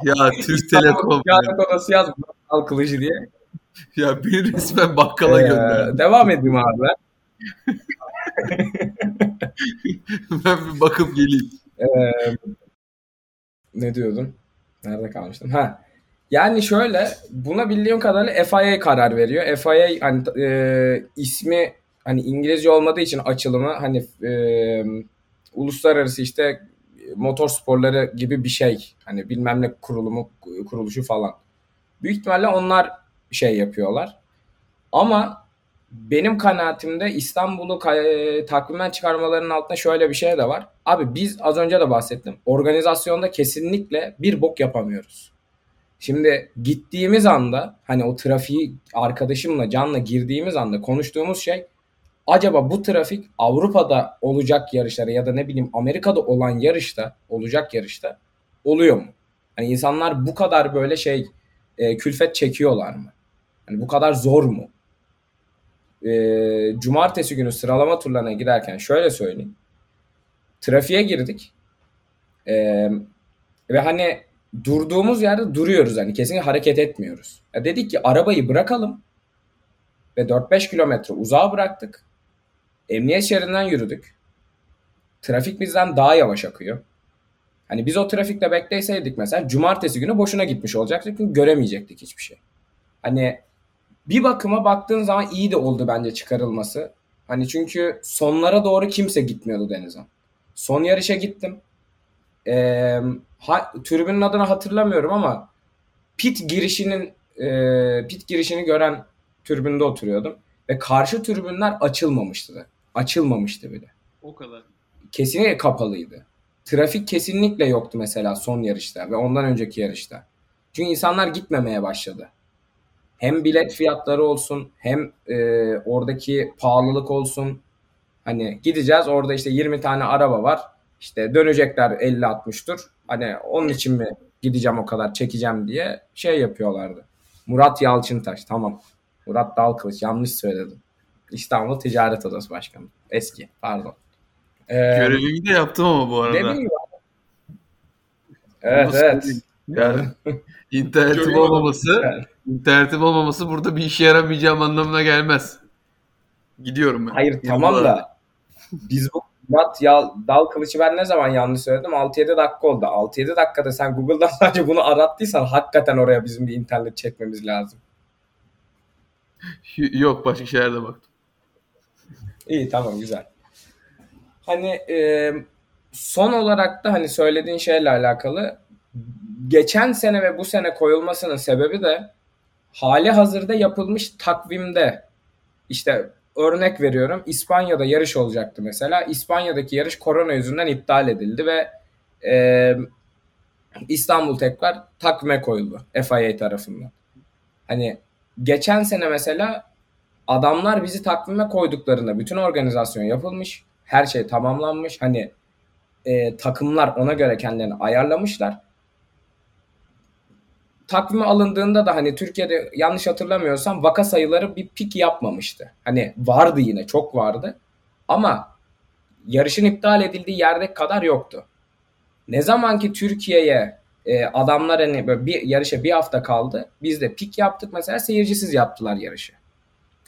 ya Türk Telekom. Ticaret Odası yaz Dalkılıç diye. Ya bir resmen bakkala ee, gönder. Devam edeyim abi. ben bir bakıp geleyim. Ee, ne diyordum? Nerede kalmıştım? Ha. Yani şöyle buna bildiğim kadarıyla FIA karar veriyor. FIA hani e, ismi hani İngilizce olmadığı için açılımı hani e, uluslararası işte motor sporları gibi bir şey. Hani bilmem ne kurulumu kuruluşu falan. Büyük ihtimalle onlar şey yapıyorlar. Ama benim kanaatimde İstanbul'u e, takvimden çıkarmalarının altında şöyle bir şey de var. Abi biz az önce de bahsettim. Organizasyonda kesinlikle bir bok yapamıyoruz. Şimdi gittiğimiz anda hani o trafiği arkadaşımla Can'la girdiğimiz anda konuştuğumuz şey acaba bu trafik Avrupa'da olacak yarışlara ya da ne bileyim Amerika'da olan yarışta olacak yarışta oluyor mu? Hani insanlar bu kadar böyle şey e, külfet çekiyorlar mı? Hani bu kadar zor mu? E, cumartesi günü sıralama turlarına giderken şöyle söyleyeyim. Trafiğe girdik. E, ve hani durduğumuz yerde duruyoruz hani kesinlikle hareket etmiyoruz. Ya dedik ki arabayı bırakalım ve 4-5 kilometre uzağa bıraktık. Emniyet şeridinden yürüdük. Trafik bizden daha yavaş akıyor. Hani biz o trafikte bekleyseydik mesela cumartesi günü boşuna gitmiş olacaktık çünkü göremeyecektik hiçbir şey. Hani bir bakıma baktığın zaman iyi de oldu bence çıkarılması. Hani çünkü sonlara doğru kimse gitmiyordu denize. Son yarışa gittim. Ee, ha, tribünün adını hatırlamıyorum ama pit girişinin e, pit girişini gören tribünde oturuyordum. Ve karşı tribünler açılmamıştı. Açılmamıştı bile. O kadar. Kesinlikle kapalıydı. Trafik kesinlikle yoktu mesela son yarışta ve ondan önceki yarışta. Çünkü insanlar gitmemeye başladı hem bilet fiyatları olsun hem e, oradaki pahalılık olsun. Hani gideceğiz orada işte 20 tane araba var. İşte dönecekler 50-60 tur. Hani onun için mi gideceğim o kadar çekeceğim diye şey yapıyorlardı. Murat Yalçıntaş tamam. Murat Dalkılıç yanlış söyledim. İstanbul Ticaret Odası Başkanı. Eski pardon. Ee, Görevimi de yaptım ama bu arada. Ne Evet evet. Yani internetim olmaması internetim olmaması burada bir işe yaramayacağım anlamına gelmez. Gidiyorum ben. Hayır Yıllar. tamam da biz bu Murat ya, Dal Kılıç'ı ben ne zaman yanlış söyledim? 6-7 dakika oldu. 6-7 dakikada sen Google'dan sadece bunu arattıysan hakikaten oraya bizim bir internet çekmemiz lazım. Yok başka şeylerde baktım. İyi tamam güzel. Hani e, son olarak da hani söylediğin şeyle alakalı geçen sene ve bu sene koyulmasının sebebi de hali hazırda yapılmış takvimde işte örnek veriyorum İspanya'da yarış olacaktı mesela. İspanya'daki yarış korona yüzünden iptal edildi ve e, İstanbul tekrar takvime koyuldu FIA tarafından. Hani geçen sene mesela adamlar bizi takvime koyduklarında bütün organizasyon yapılmış. Her şey tamamlanmış. Hani e, takımlar ona göre kendilerini ayarlamışlar. Takvime alındığında da hani Türkiye'de yanlış hatırlamıyorsam vaka sayıları bir pik yapmamıştı. Hani vardı yine çok vardı. Ama yarışın iptal edildiği yerde kadar yoktu. Ne zaman ki Türkiye'ye e, adamlar hani böyle bir yarışa bir hafta kaldı. Biz de pik yaptık mesela seyircisiz yaptılar yarışı.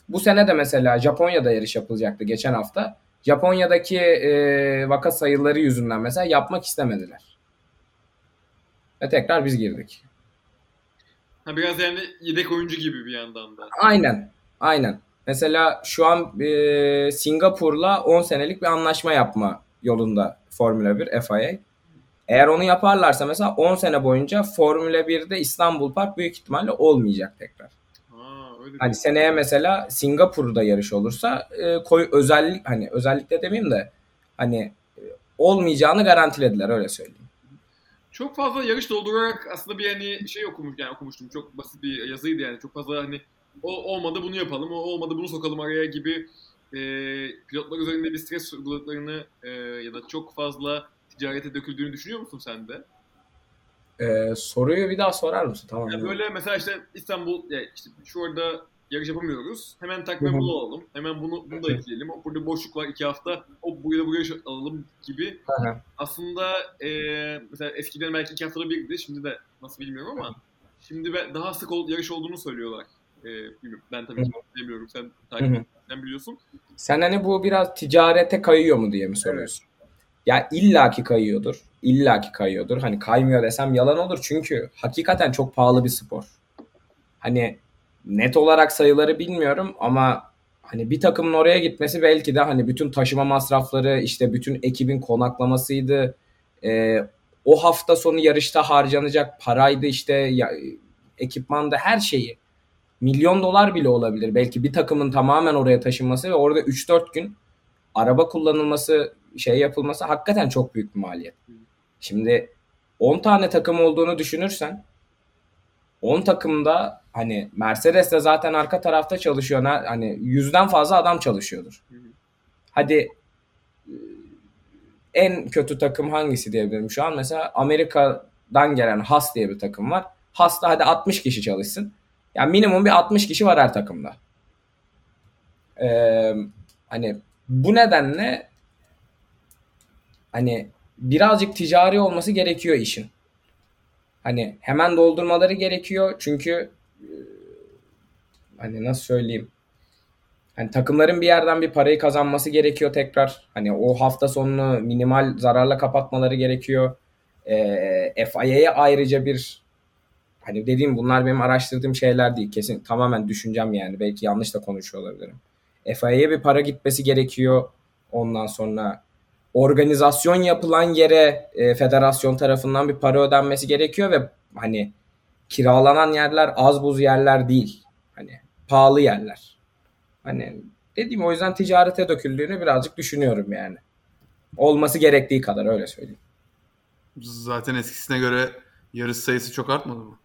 Bu sene de mesela Japonya'da yarış yapılacaktı geçen hafta. Japonya'daki e, vaka sayıları yüzünden mesela yapmak istemediler. Ve tekrar biz girdik. Ha, biraz yani yedek oyuncu gibi bir yandan da. Aynen. Aynen. Mesela şu an e, Singapur'la 10 senelik bir anlaşma yapma yolunda Formula 1 FIA. Eğer onu yaparlarsa mesela 10 sene boyunca Formula 1'de İstanbul Park büyük ihtimalle olmayacak tekrar. Öyle Hani seneye mesela Singapur'da yarış olursa e, koy özellik hani özellikle demeyeyim de hani e, olmayacağını garantilediler öyle söyleyeyim. Çok fazla yarış doldurarak aslında bir hani şey okumuş yani okumuştum. Çok basit bir yazıydı yani. Çok fazla hani o olmadı bunu yapalım, o olmadı bunu sokalım araya gibi e, pilotlar üzerinde bir stres uyguladıklarını e, ya da çok fazla ticarete döküldüğünü düşünüyor musun sen de? Ee, soruyu bir daha sorar mısın? Tamam. Yani böyle mesela işte İstanbul, yani işte şurada yarış yapamıyoruz. Hemen hı. bunu alalım. Hemen bunu, bunu da ekleyelim. Burada boşluk var iki hafta. O buraya bu yarış alalım gibi. Hı hı. Aslında e, mesela eskiden belki iki haftada birdi. Şimdi de nasıl bilmiyorum ama şimdi daha sık ol- yarış olduğunu söylüyorlar. E. Ben tabii Hı bilmiyorum. Sen takip sen biliyorsun. Sen hani bu biraz ticarete kayıyor mu diye mi soruyorsun? Ya illaki kayıyordur. İllaki kayıyordur. Hani kaymıyor desem yalan olur. Çünkü hakikaten çok pahalı bir spor. Hani net olarak sayıları bilmiyorum ama hani bir takımın oraya gitmesi belki de hani bütün taşıma masrafları işte bütün ekibin konaklamasıydı. Ee, o hafta sonu yarışta harcanacak paraydı işte ya, ekipmanda her şeyi. Milyon dolar bile olabilir. Belki bir takımın tamamen oraya taşınması ve orada 3-4 gün araba kullanılması, şey yapılması hakikaten çok büyük bir maliyet. Şimdi 10 tane takım olduğunu düşünürsen 10 takımda hani Mercedes de zaten arka tarafta çalışıyor. Hani yüzden fazla adam çalışıyordur. Hadi e, en kötü takım hangisi diyebilirim şu an? Mesela Amerika'dan gelen Haas diye bir takım var. Haas'ta hadi 60 kişi çalışsın. Yani minimum bir 60 kişi var her takımda. Ee, hani bu nedenle hani birazcık ticari olması gerekiyor işin. Hani hemen doldurmaları gerekiyor çünkü hani nasıl söyleyeyim hani takımların bir yerden bir parayı kazanması gerekiyor tekrar. Hani o hafta sonunu minimal zararla kapatmaları gerekiyor. Ee, FIA'ya ayrıca bir hani dediğim bunlar benim araştırdığım şeyler değil. Kesin tamamen düşüncem yani. Belki yanlış da konuşuyor olabilirim. FIA'ya bir para gitmesi gerekiyor. Ondan sonra organizasyon yapılan yere e, federasyon tarafından bir para ödenmesi gerekiyor ve hani kiralanan yerler az buz yerler değil. Hani pahalı yerler. Hani dediğim o yüzden ticarete döküldüğünü birazcık düşünüyorum yani. Olması gerektiği kadar öyle söyleyeyim. Zaten eskisine göre yarış sayısı çok artmadı mı?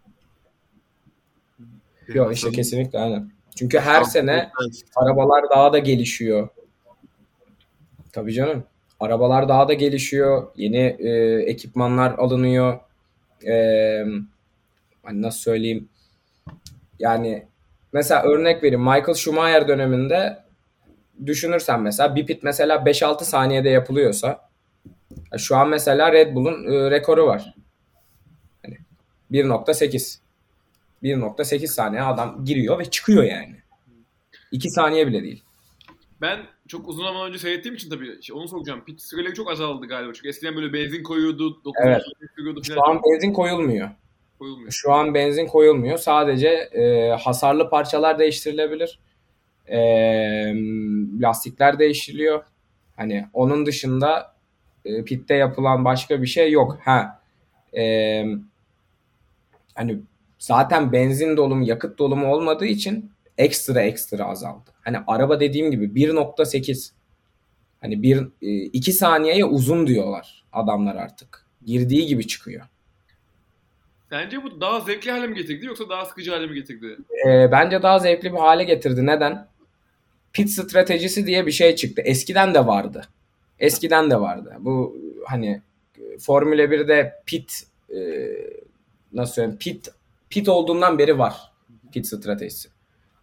Yok işte kesinlikle aynen. Çünkü her sene arabalar daha da gelişiyor. Tabii canım. Arabalar daha da gelişiyor. Yeni e, ekipmanlar alınıyor. E, hani nasıl söyleyeyim? Yani mesela örnek vereyim. Michael Schumacher döneminde düşünürsen mesela bir pit mesela 5-6 saniyede yapılıyorsa ya şu an mesela Red Bull'un e, rekoru var. Hani 1.8 1.8 saniye adam giriyor ve çıkıyor yani. 2 saniye bile değil. Ben çok uzun zaman önce seyrettiğim için tabii şey, onu soracağım. Pit süreleri çok azaldı galiba. Çünkü eskiden böyle benzin koyuyordu, 9 Evet. sürüyordu Şu falan. an benzin koyulmuyor. Koyulmuyor. Şu an benzin koyulmuyor. Sadece e, hasarlı parçalar değiştirilebilir. E, lastikler değiştiriliyor. Hani onun dışında e, pitte yapılan başka bir şey yok. Ha. E, hani zaten benzin dolumu, yakıt dolumu olmadığı için ekstra ekstra azaldı. Hani araba dediğim gibi 1.8 hani 1 2 saniyeye uzun diyorlar adamlar artık. Girdiği gibi çıkıyor. Sence bu daha zevkli hale mi getirdi yoksa daha sıkıcı hale mi getirdi? Ee, bence daha zevkli bir hale getirdi. Neden? Pit stratejisi diye bir şey çıktı. Eskiden de vardı. Eskiden de vardı. Bu hani Formula 1'de pit e, nasıl söyleyeyim pit pit olduğundan beri var pit stratejisi.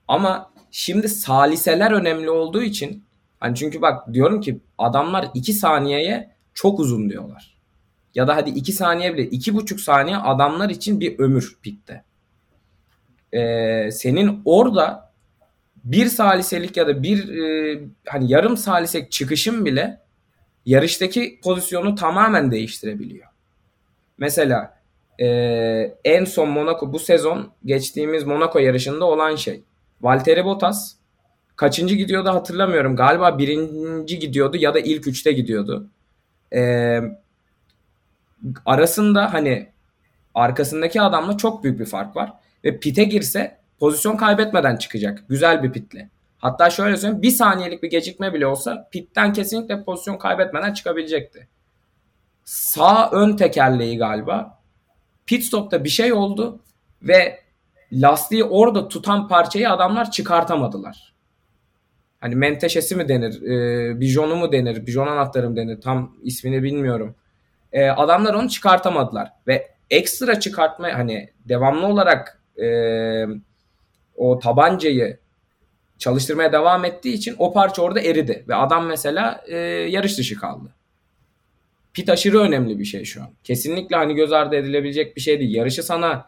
Ama şimdi saliseler önemli olduğu için hani çünkü bak diyorum ki adamlar 2 saniyeye çok uzun diyorlar. Ya da hadi 2 saniye bile 2,5 saniye adamlar için bir ömür pitte. Ee, senin orada bir saliselik ya da bir e, hani yarım salisek çıkışın bile yarıştaki pozisyonu tamamen değiştirebiliyor. Mesela e, en son Monaco bu sezon geçtiğimiz Monaco yarışında olan şey. Valtteri Bottas kaçıncı gidiyordu hatırlamıyorum. Galiba birinci gidiyordu ya da ilk üçte gidiyordu. E, arasında hani arkasındaki adamla çok büyük bir fark var. Ve pite girse pozisyon kaybetmeden çıkacak. Güzel bir pitle. Hatta şöyle söyleyeyim bir saniyelik bir gecikme bile olsa pitten kesinlikle pozisyon kaybetmeden çıkabilecekti. Sağ ön tekerleği galiba pit stopta bir şey oldu ve lastiği orada tutan parçayı adamlar çıkartamadılar. Hani menteşesi mi denir, e, bijonu mu denir, bijon anahtarı mı denir tam ismini bilmiyorum. E, adamlar onu çıkartamadılar ve ekstra çıkartma hani devamlı olarak e, o tabancayı çalıştırmaya devam ettiği için o parça orada eridi ve adam mesela e, yarış dışı kaldı. Pit aşırı önemli bir şey şu an. Kesinlikle hani göz ardı edilebilecek bir şey değil. Yarışı sana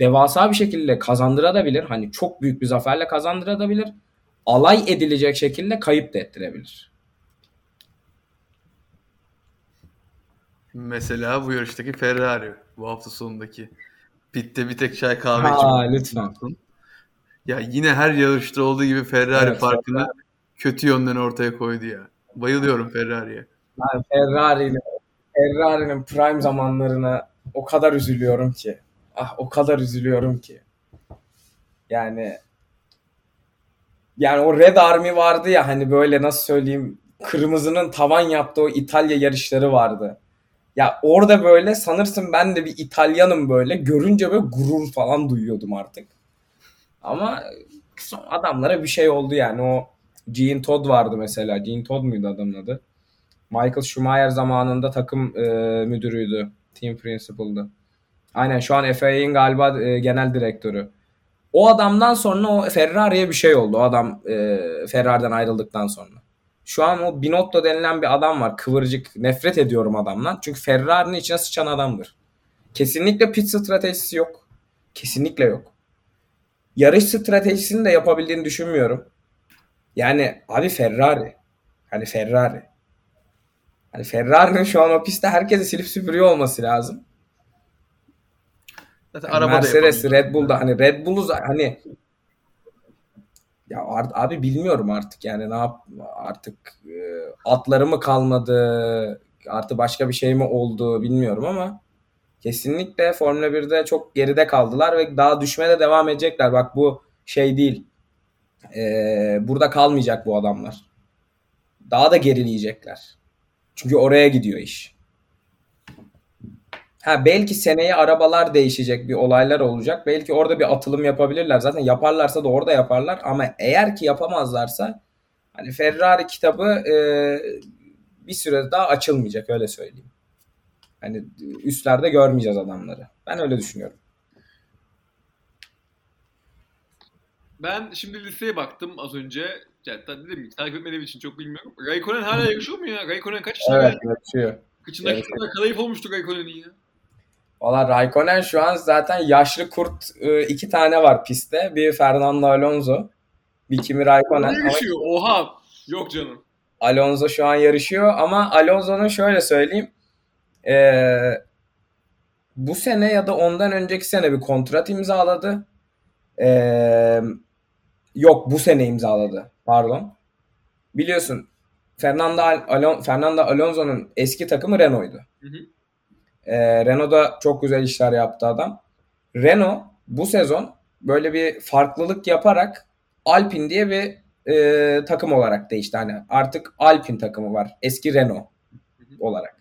devasa bir şekilde kazandırabilir. Hani çok büyük bir zaferle kazandırabilir. Alay edilecek şekilde kayıp da ettirebilir. Mesela bu yarıştaki Ferrari bu hafta sonundaki. Pitte bir tek çay kahve ha, lütfen. Ya yine her yarışta olduğu gibi Ferrari evet, farkını Ferrari. kötü yönden ortaya koydu ya. Bayılıyorum Ferrari'ye. Yani Ferrari'nin Ferrari'nin prime zamanlarına o kadar üzülüyorum ki. Ah o kadar üzülüyorum ki. Yani yani o Red Army vardı ya hani böyle nasıl söyleyeyim kırmızının tavan yaptığı o İtalya yarışları vardı. Ya orada böyle sanırsın ben de bir İtalyanım böyle görünce böyle gurur falan duyuyordum artık. Ama adamlara bir şey oldu yani o Gene Todd vardı mesela. Gene Todd muydu adamın adı? Michael Schumacher zamanında takım e, müdürüydü. Team Principal'dı. Aynen şu an FIA'nin galiba e, genel direktörü. O adamdan sonra o Ferrari'ye bir şey oldu. O adam e, Ferrari'den ayrıldıktan sonra. Şu an o Binotto denilen bir adam var. Kıvırcık. Nefret ediyorum adamdan. Çünkü Ferrari'nin içine sıçan adamdır. Kesinlikle pit stratejisi yok. Kesinlikle yok. Yarış stratejisini de yapabildiğini düşünmüyorum. Yani abi Ferrari. Hani Ferrari. Hani Ferrari'nin şu an o pistte herkese silip süpürüyor olması lazım. Zaten yani araba Mercedes, Red Bull'da hani Red Bull'u hani ya abi bilmiyorum artık yani ne yap artık e, atları mı kalmadı artı başka bir şey mi oldu bilmiyorum ama kesinlikle Formula 1'de çok geride kaldılar ve daha düşmeye de devam edecekler. Bak bu şey değil. Ee, burada kalmayacak bu adamlar. Daha da gerileyecekler. Çünkü oraya gidiyor iş. Ha belki seneye arabalar değişecek, bir olaylar olacak. Belki orada bir atılım yapabilirler. Zaten yaparlarsa da orada yaparlar ama eğer ki yapamazlarsa hani Ferrari kitabı e, bir süre daha açılmayacak öyle söyleyeyim. Hani üstlerde görmeyeceğiz adamları. Ben öyle düşünüyorum. Ben şimdi listeye baktım az önce. Yani dedim ki takip etmediğim için çok bilmiyorum. Raikkonen hala yarışıyor mu ya? Raikkonen kaç yaşında? Evet yarışıyor. Kıçındaki kadar kalayıp olmuştu Raikkonen'in ya. Valla Raikkonen şu an zaten yaşlı kurt e, iki tane var pistte. Bir Fernando Alonso. Bir Kimi Raikkonen. Yarışıyor. Ama... Oha. Yok canım. Alonso şu an yarışıyor ama Alonso'nun şöyle söyleyeyim. Ee, bu sene ya da ondan önceki sene bir kontrat imzaladı. Ee, yok bu sene imzaladı. Pardon. Biliyorsun Fernando, Alon Fernando Alonso'nun eski takımı Renault'ydu. Hı hı. Ee, Renault'da çok güzel işler yaptı adam. Renault bu sezon böyle bir farklılık yaparak Alpine diye bir e, takım olarak değişti. Hani artık Alpine takımı var. Eski Renault olarak.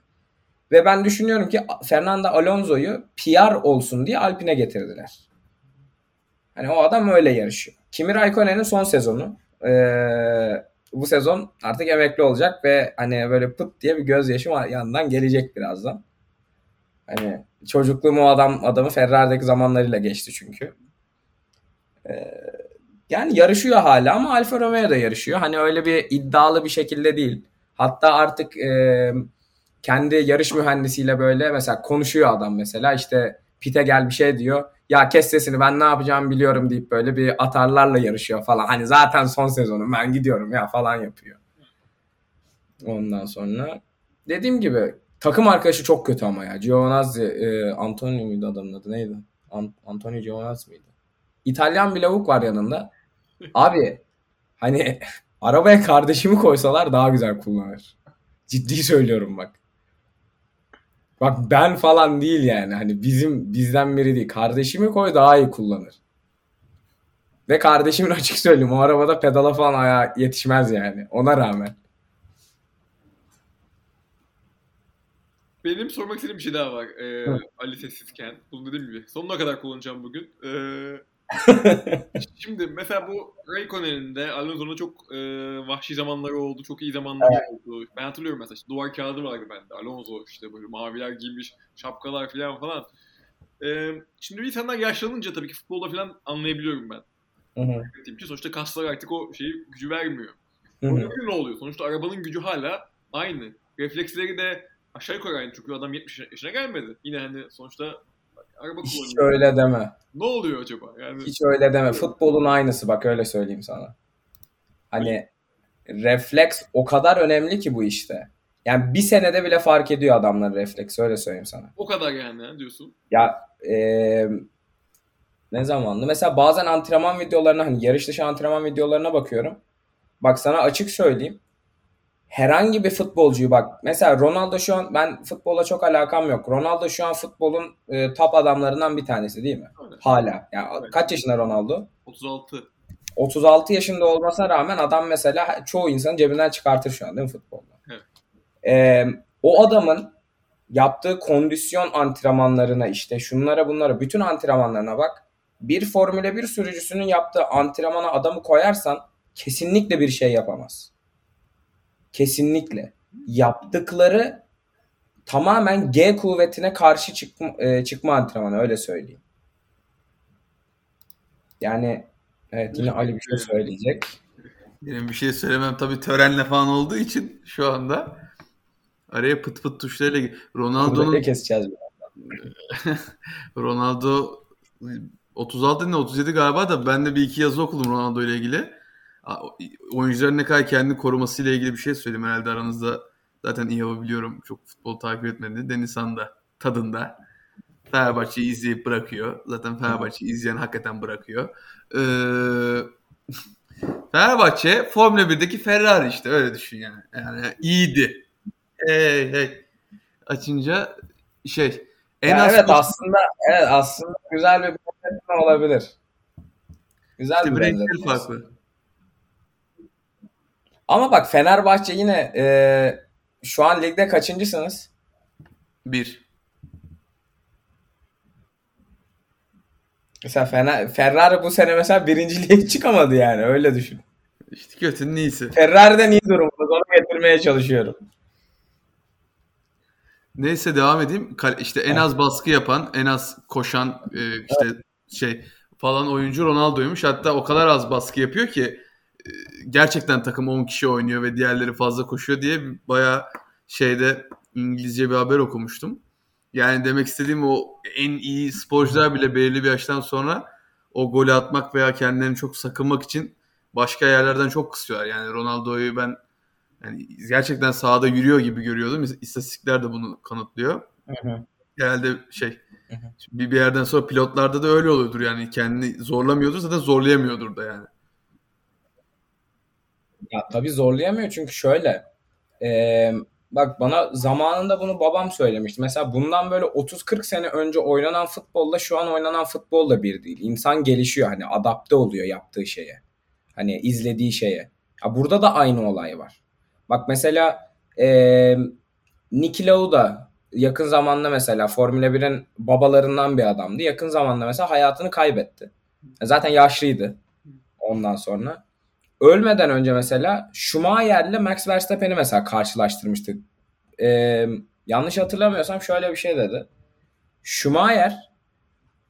Ve ben düşünüyorum ki Fernando Alonso'yu PR olsun diye Alpine getirdiler. Hani o adam öyle yarışıyor. Kimi Raikkonen'in son sezonu. Ee, bu sezon artık emekli olacak ve hani böyle pıt diye bir gözyaşı yanından gelecek birazdan. Hani çocukluğum o adam adamı Ferrari'deki zamanlarıyla geçti çünkü. Ee, yani yarışıyor hala ama Alfa Romeo da yarışıyor. Hani öyle bir iddialı bir şekilde değil. Hatta artık e, kendi yarış mühendisiyle böyle mesela konuşuyor adam mesela işte pite gel bir şey diyor. Ya kes sesini ben ne yapacağımı biliyorum deyip böyle bir atarlarla yarışıyor falan. Hani zaten son sezonu ben gidiyorum ya falan yapıyor. Ondan sonra dediğim gibi takım arkadaşı çok kötü ama ya. Giovinazzi, e, Antonio muydu adamın adı neydi? An- Antonio Giovinazzi mıydı? İtalyan bir lavuk var yanında. Abi hani arabaya kardeşimi koysalar daha güzel kullanır. Ciddi söylüyorum bak. Bak ben falan değil yani. Hani bizim bizden biri değil. Kardeşimi koy daha iyi kullanır. Ve kardeşimin açık söyleyeyim o arabada pedala falan ayağa yetişmez yani. Ona rağmen. Benim sormak istediğim bir şey daha var. Ee, Ali sessizken. Bunu dediğim gibi. Sonuna kadar kullanacağım bugün. Ee, Şimdi mesela bu Raikkonen'in de Alonso'nun çok e, vahşi zamanları oldu. Çok iyi zamanları evet. oldu. Ben hatırlıyorum mesela işte duvar kağıdı vardı bende. Alonso işte böyle maviler giymiş, şapkalar falan falan. E, şimdi insanlar yaşlanınca tabii ki futbolda falan anlayabiliyorum ben. Hı hı. Için sonuçta kaslar artık o şeyi gücü vermiyor. Hı. ne oluyor? Sonuçta arabanın gücü hala aynı. Refleksleri de aşağı yukarı aynı çünkü adam 70 yaşına gelmedi. Yine hani sonuçta araba Hiç öyle deme. Ne oluyor acaba? Yani... Hiç öyle deme. Futbolun aynısı bak öyle söyleyeyim sana. Hani refleks o kadar önemli ki bu işte. Yani bir senede bile fark ediyor adamların refleks öyle söyleyeyim sana. O kadar yani diyorsun. Ya e, ne zamanlı? Mesela bazen antrenman videolarına hani yarış dışı antrenman videolarına bakıyorum. Bak sana açık söyleyeyim herhangi bir futbolcuyu bak mesela Ronaldo şu an ben futbola çok alakam yok. Ronaldo şu an futbolun e, top adamlarından bir tanesi değil mi? Öyle. Hala. Yani kaç yaşında Ronaldo? 36. 36 yaşında olmasına rağmen adam mesela çoğu insan cebinden çıkartır şu an değil mi futbolda? Evet. Ee, o adamın yaptığı kondisyon antrenmanlarına işte şunlara bunlara bütün antrenmanlarına bak. Bir Formula 1 sürücüsünün yaptığı antrenmana adamı koyarsan kesinlikle bir şey yapamaz. Kesinlikle. Yaptıkları tamamen G kuvvetine karşı çıkma, e, çıkma antrenmanı öyle söyleyeyim. Yani evet yine Ali bir şey söyleyecek. Benim bir şey söylemem tabii törenle falan olduğu için şu anda araya pıt pıt tuşlarıyla Ronaldo'nun keseceğiz Ronaldo 36 ne 37 galiba da ben de bir iki yazı okudum Ronaldo ile ilgili oyuncuların ne kadar kendini korumasıyla ilgili bir şey söyleyeyim herhalde aranızda zaten iyi biliyorum çok futbol takip etmedi. Denizhan da tadında Fenerbahçe'yi izleyip bırakıyor. Zaten Fenerbahçe'yi izleyen hakikaten bırakıyor. Ee, Fenerbahçe Formula 1'deki Ferrari işte öyle düşün yani. Yani iyiydi. Hey hey. Açınca şey en az evet aslında evet aslında güzel bir benzetme olabilir. Güzel işte bir benzetme. farklı. Ama bak Fenerbahçe yine e, şu an ligde kaçıncısınız? Bir. Mesela Fener, Ferrari bu sene mesela birinciliğe çıkamadı yani öyle düşün. İşte kötünün iyisi. Ferrari'den iyi durumda onu getirmeye çalışıyorum. Neyse devam edeyim. İşte en az baskı yapan, en az koşan e, işte evet. şey falan oyuncu Ronaldo'ymuş. Hatta o kadar az baskı yapıyor ki gerçekten takım 10 kişi oynuyor ve diğerleri fazla koşuyor diye baya şeyde İngilizce bir haber okumuştum. Yani demek istediğim o en iyi sporcular bile belirli bir yaştan sonra o golü atmak veya kendilerini çok sakınmak için başka yerlerden çok kısıyorlar. Yani Ronaldo'yu ben yani gerçekten sahada yürüyor gibi görüyordum. İstatistikler de bunu kanıtlıyor. Hı hı. Genelde şey hı bir yerden sonra pilotlarda da öyle oluyordur yani kendini zorlamıyordur zaten zorlayamıyordur da yani. Ya tabii zorlayamıyor çünkü şöyle. E, bak bana zamanında bunu babam söylemişti. Mesela bundan böyle 30-40 sene önce oynanan futbolla şu an oynanan futbol da bir değil. İnsan gelişiyor hani adapte oluyor yaptığı şeye. Hani izlediği şeye. Ya burada da aynı olay var. Bak mesela e, Niki Lauda yakın zamanda mesela Formula 1'in babalarından bir adamdı. Yakın zamanda mesela hayatını kaybetti. Zaten yaşlıydı ondan sonra. Ölmeden önce mesela Schumacher'le Max Verstappen'i mesela karşılaştırmıştık. Ee, yanlış hatırlamıyorsam şöyle bir şey dedi. Schumacher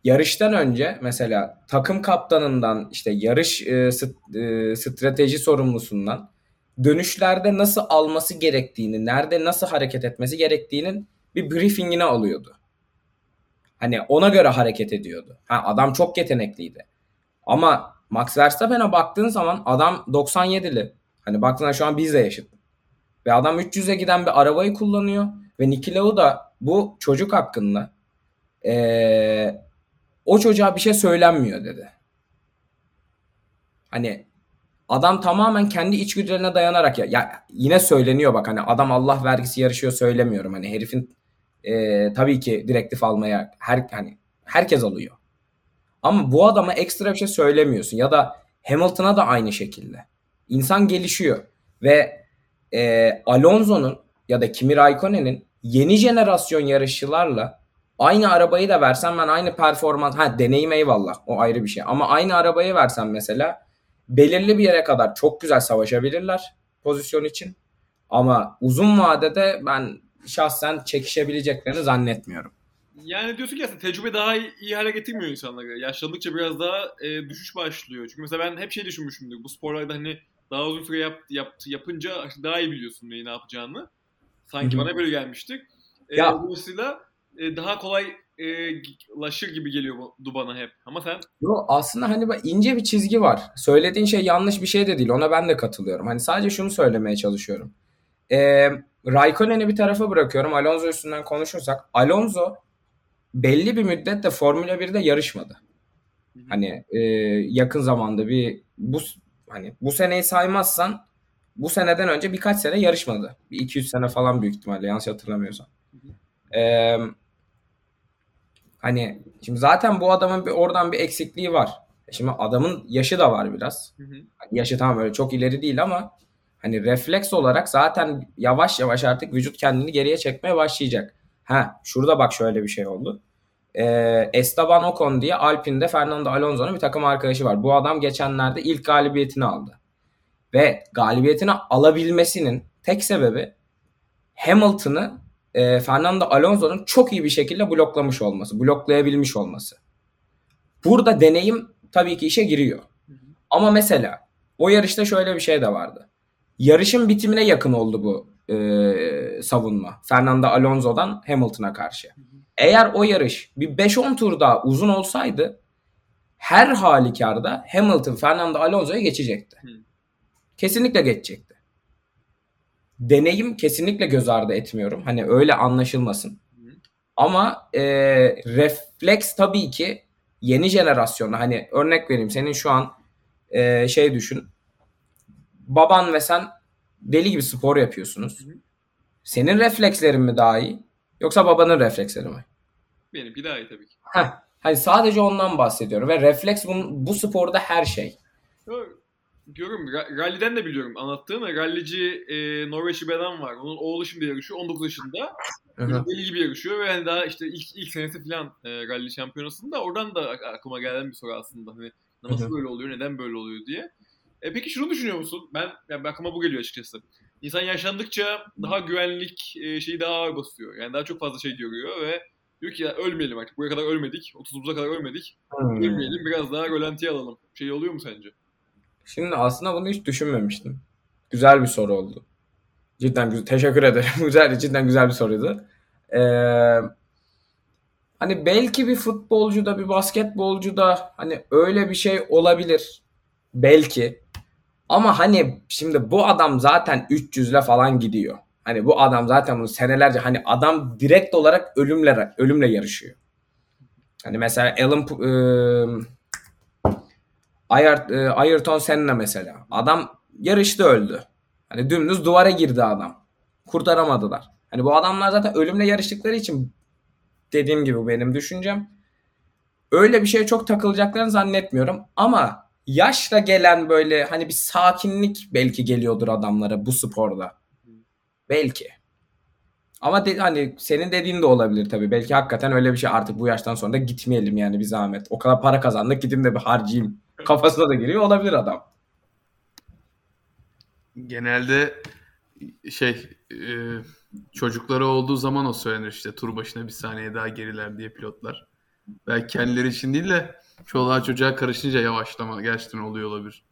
yarıştan önce mesela takım kaptanından işte yarış e, e, strateji sorumlusundan dönüşlerde nasıl alması gerektiğini, nerede nasıl hareket etmesi gerektiğinin bir briefingini alıyordu. Hani ona göre hareket ediyordu. Ha, adam çok yetenekliydi. Ama Max Verstappen'e baktığın zaman adam 97'li. Hani baktığında şu an bizle yaşıt. Ve adam 300'e giden bir arabayı kullanıyor. Ve Niki da bu çocuk hakkında ee, o çocuğa bir şey söylenmiyor dedi. Hani adam tamamen kendi içgüdülerine dayanarak ya, ya yine söyleniyor bak hani adam Allah vergisi yarışıyor söylemiyorum. Hani herifin e, tabii ki direktif almaya her hani herkes alıyor. Ama bu adama ekstra bir şey söylemiyorsun ya da Hamilton'a da aynı şekilde. İnsan gelişiyor ve e, Alonso'nun ya da Kimi Raikkonen'in yeni jenerasyon yarışçılarla aynı arabayı da versen ben aynı performans ha deneyim eyvallah o ayrı bir şey ama aynı arabayı versen mesela belirli bir yere kadar çok güzel savaşabilirler pozisyon için ama uzun vadede ben şahsen çekişebileceklerini zannetmiyorum. Yani diyorsun ki aslında tecrübe daha iyi, iyi hale getirmiyor insanları. Yaşlandıkça biraz daha e, düşüş başlıyor. Çünkü mesela ben hep şey düşünmüşümdür. Bu sporlarda hani daha uzun süre yap, yap, yapınca daha iyi biliyorsun neyi ne yapacağını. Sanki Hı-hı. bana böyle gelmiştik. E. Dolayısıyla e, daha kolay e, laşır gibi geliyor bu bana hep. Ama sen... Yo, aslında hani ince bir çizgi var. Söylediğin şey yanlış bir şey de değil. Ona ben de katılıyorum. Hani sadece şunu söylemeye çalışıyorum. E, Raikkonen'i bir tarafa bırakıyorum. Alonso üstünden konuşursak. Alonso belli bir müddet de Formula 1'de yarışmadı. Hani e, yakın zamanda bir bu hani bu seneyi saymazsan bu seneden önce birkaç sene yarışmadı. Bir 200 sene falan büyük ihtimalle yanlış hatırlamıyorsam. Ee, hani şimdi zaten bu adamın bir oradan bir eksikliği var. Şimdi adamın yaşı da var biraz. Hı hı. Hani yaşı tamam öyle çok ileri değil ama hani refleks olarak zaten yavaş yavaş artık vücut kendini geriye çekmeye başlayacak. Ha şurada bak şöyle bir şey oldu. Ee, Esteban Ocon diye Alpine'de Fernando Alonso'nun bir takım arkadaşı var. Bu adam geçenlerde ilk galibiyetini aldı. Ve galibiyetini alabilmesinin tek sebebi Hamilton'ı e, Fernando Alonso'nun çok iyi bir şekilde bloklamış olması, bloklayabilmiş olması. Burada deneyim tabii ki işe giriyor. Ama mesela o yarışta şöyle bir şey de vardı. Yarışın bitimine yakın oldu bu e, savunma. Fernando Alonso'dan Hamilton'a karşı. Eğer o yarış bir 5-10 tur daha uzun olsaydı her halükarda Hamilton Fernando Alonso'ya geçecekti. Kesinlikle geçecekti. Deneyim kesinlikle göz ardı etmiyorum. Hani öyle anlaşılmasın. Ama e, refleks tabii ki yeni jenerasyona hani örnek vereyim senin şu an e, şey düşün baban ve sen deli gibi spor yapıyorsunuz. Hı hı. Senin reflekslerin mi daha iyi yoksa babanın refleksleri mi? Benimki daha iyi tabii ki. Heh, hani sadece ondan bahsediyorum ve refleks bu, bu sporda her şey. Görüyorum. Rally'den de biliyorum anlattığını. Rallyci e, Norveçli bir adam var. Onun oğlu şimdi yarışıyor. 19 yaşında. Deli gibi yarışıyor ve hani daha işte ilk, ilk senesi falan e, rally şampiyonasında. Oradan da aklıma gelen bir soru aslında. Hani nasıl Hı-hı. böyle oluyor, neden böyle oluyor diye. E, peki şunu düşünüyor musun? Ben yani aklıma bu geliyor açıkçası. İnsan yaşlandıkça daha güvenlik e, şeyi daha ağır basıyor. Yani daha çok fazla şey görüyor ve diyor ki ya ölmeyelim artık. Buraya kadar ölmedik. 30'umuza kadar ölmedik. Hmm. Ölmeyelim biraz daha rölantiye alalım. Şey oluyor mu sence? Şimdi aslında bunu hiç düşünmemiştim. Güzel bir soru oldu. Cidden güzel. Teşekkür ederim. güzel, cidden güzel bir soruydu. Ee, hani belki bir futbolcu da bir basketbolcu da hani öyle bir şey olabilir. Belki. Ama hani şimdi bu adam zaten 300'le falan gidiyor. Hani bu adam zaten bunu senelerce hani adam direkt olarak ölümle ölümle yarışıyor. Hani mesela Alan e, Ayrton Senna mesela. Adam yarışta öldü. Hani dümdüz duvara girdi adam. Kurtaramadılar. Hani bu adamlar zaten ölümle yarıştıkları için dediğim gibi benim düşüncem. Öyle bir şeye çok takılacaklarını zannetmiyorum. Ama yaşla gelen böyle hani bir sakinlik belki geliyordur adamlara bu sporda. Belki. Ama de, hani senin dediğin de olabilir tabii. Belki hakikaten öyle bir şey artık bu yaştan sonra da gitmeyelim yani bir zahmet. O kadar para kazandık gideyim de bir harcayayım. Kafasına da giriyor olabilir adam. Genelde şey e, çocukları olduğu zaman o söylenir işte tur başına bir saniye daha geriler diye pilotlar. Belki kendileri için değil de çoluğa çocuğa karışınca yavaşlama gerçekten oluyor olabilir.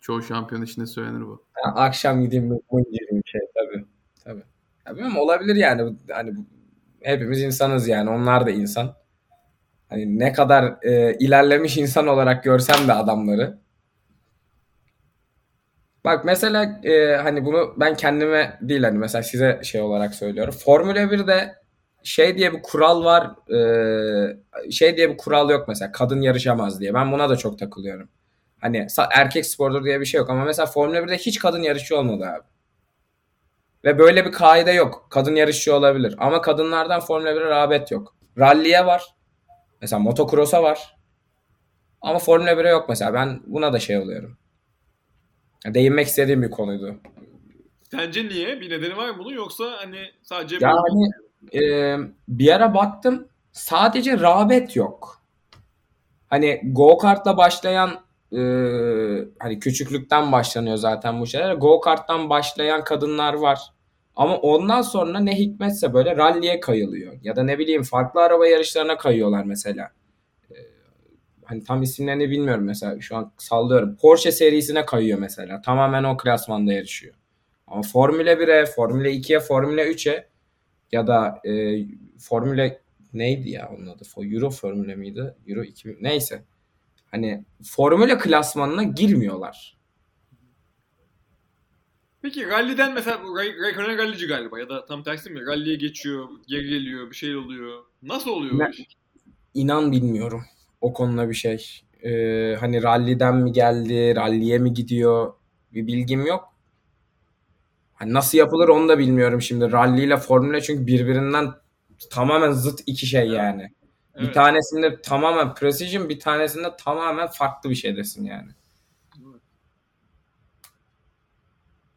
Çoğu şampiyon içinde söylenir bu. Ya, akşam gideyim bu gireyim şey tabii. Tabii. Ya bilmiyorum olabilir yani. Hani hepimiz insanız yani. Onlar da insan. Hani ne kadar e, ilerlemiş insan olarak görsem de adamları. Bak mesela e, hani bunu ben kendime değil hani mesela size şey olarak söylüyorum. Formula 1'de şey diye bir kural var. E, şey diye bir kural yok mesela. Kadın yarışamaz diye. Ben buna da çok takılıyorum. Hani erkek spordur diye bir şey yok ama mesela Formula 1'de hiç kadın yarışçı olmadı abi. Ve böyle bir kaide yok. Kadın yarışçı olabilir. Ama kadınlardan Formula 1'e rağbet yok. Rally'e var. Mesela motocross'a var. Ama Formula 1'e yok mesela. Ben buna da şey oluyorum. Değinmek istediğim bir konuydu. Sence niye? Bir nedeni var mı bunun yoksa hani sadece... Yani e, bir ara baktım sadece rağbet yok. Hani go kartla başlayan e, hani küçüklükten başlanıyor zaten bu şeyler. Go karttan başlayan kadınlar var. Ama ondan sonra ne hikmetse böyle ralliye kayılıyor. Ya da ne bileyim farklı araba yarışlarına kayıyorlar mesela. Ee, hani tam isimlerini bilmiyorum mesela şu an sallıyorum. Porsche serisine kayıyor mesela. Tamamen o klasmanda yarışıyor. Ama Formula 1'e, Formula 2'ye, Formula 3'e ya da e, Formula neydi ya onun adı? Euro Formula mıydı? Euro 2 neyse. Hani Formula klasmanına girmiyorlar. Peki ralliden mesela Raikkonen rallici galiba ya da tam tersi mi? Ralliye geçiyor, geri geliyor, bir şey oluyor. Nasıl oluyor? Ne? İnan bilmiyorum o konuda bir şey. Ee, hani ralliden mi geldi, ralliye mi gidiyor bir bilgim yok. Hani nasıl yapılır onu da bilmiyorum şimdi. Rally ile Formula çünkü birbirinden tamamen zıt iki şey yani. Evet. Bir tanesinde tamamen precision, bir tanesinde tamamen farklı bir şeydesin yani.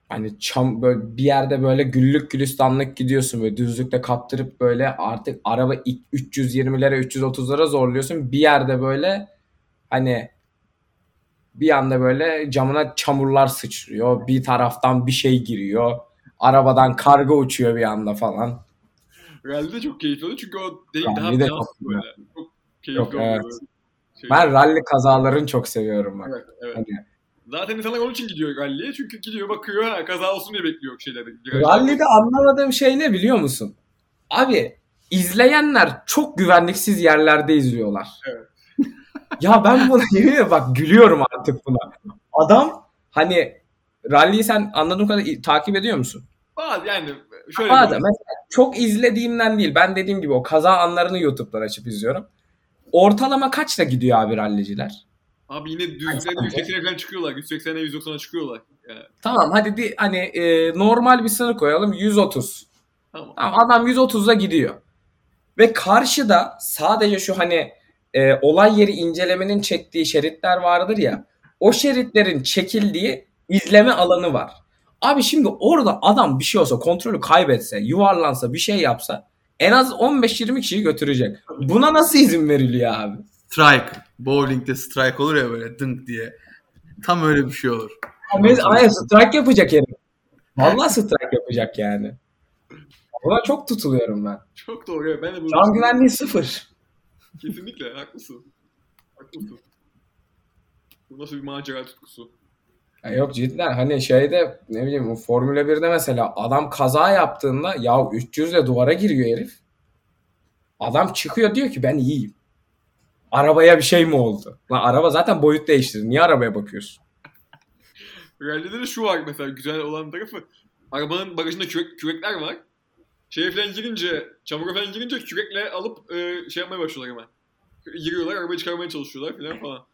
hani çam böyle bir yerde böyle güllük gülistanlık gidiyorsun böyle düzlükte kaptırıp böyle artık araba 320'lere 330'lara zorluyorsun. Bir yerde böyle hani bir anda böyle camına çamurlar sıçrıyor. Bir taraftan bir şey giriyor. Arabadan karga uçuyor bir anda falan. Rally de çok keyifli oluyor çünkü o değil daha de çok böyle. Çok keyifli Yok, oluyor. Evet. Şey ben rally kazalarını çok seviyorum bak. Evet, evet. Hani Zaten insanlar onun için gidiyor ralliye. Çünkü gidiyor bakıyor ha, kaza olsun diye bekliyor şeylerde. Rallide anlamadığım şey ne biliyor musun? Abi izleyenler çok güvenliksiz yerlerde izliyorlar. Evet. Ya ben buna yemin bak gülüyorum artık buna. Adam hani ralliyi sen anladığım kadar takip ediyor musun? Bazı yani şöyle Bazen mesela çok izlediğimden değil. Ben dediğim gibi o kaza anlarını YouTube'dan açıp izliyorum. Ortalama kaçta gidiyor abi ralliciler? Abi yine düzlüklerden 180'e falan çıkıyorlar. 180'e 190'a çıkıyorlar. Yani. Tamam hadi bir hani e, normal bir sınır koyalım 130. Tamam. tamam adam 130'a gidiyor. Ve karşıda sadece şu hani e, olay yeri incelemenin çektiği şeritler vardır ya. O şeritlerin çekildiği izleme alanı var. Abi şimdi orada adam bir şey olsa kontrolü kaybetse, yuvarlansa, bir şey yapsa en az 15-20 kişiyi götürecek. Buna nasıl izin veriliyor abi? Strike. Bowling'de strike olur ya böyle dınk diye. Tam öyle bir şey olur. Aynen strike yapacak herif. Vallahi strike yapacak yani. Buna çok tutuluyorum ben. Çok doğru. Ben de bunu Can güvenliği sıfır. Kesinlikle haklısın. Haklısın. Bu nasıl bir macera tutkusu? Ya yok cidden hani şeyde ne bileyim Formula 1'de mesela adam kaza yaptığında ya 300 ile duvara giriyor herif. Adam çıkıyor diyor ki ben iyiyim. Arabaya bir şey mi oldu? Lan araba zaten boyut değiştirdi. Niye arabaya bakıyorsun? Rally'de de şu var mesela güzel olan tarafı. Arabanın bagajında kürek, kürekler var. Şeye falan girince, çamura falan girince kürekle alıp e, şey yapmaya başlıyorlar hemen. Giriyorlar, arabayı çıkarmaya çalışıyorlar falan falan.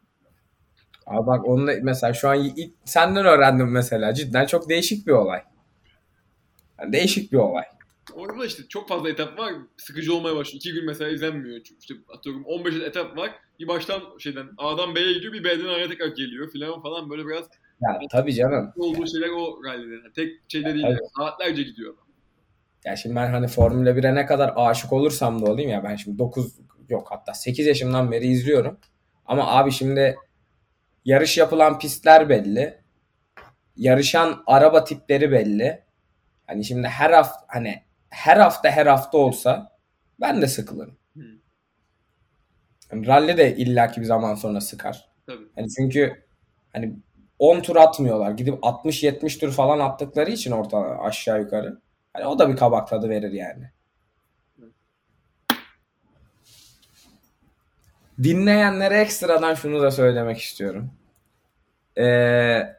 Abi bak onunla mesela şu an ilk, senden öğrendim mesela. Cidden çok değişik bir olay. Yani değişik bir olay. Orada işte çok fazla etap var. Sıkıcı olmaya başlıyor. İki gün mesela izlenmiyor. İşte atıyorum 15 etap var. Bir baştan şeyden A'dan B'ye gidiyor. Bir B'den A'ya tekrar geliyor filan falan böyle biraz ya tabii canım. Olduğu şeyler o rallide. tek şeyde değil. Saatlerce gidiyor adam. Ya şimdi ben hani Formula 1'e ne kadar aşık olursam da olayım ya ben şimdi 9 yok hatta 8 yaşımdan beri izliyorum. Ama abi şimdi yarış yapılan pistler belli. Yarışan araba tipleri belli. Hani şimdi her hafta hani her hafta her hafta olsa ben de sıkılırım. Yani rally de illaki bir zaman sonra sıkar. Tabii. Hani çünkü hani 10 tur atmıyorlar. Gidip 60-70 tur falan attıkları için orta aşağı yukarı. Hani o da bir kabak tadı verir yani. Dinleyenlere ekstradan şunu da söylemek istiyorum. Ee,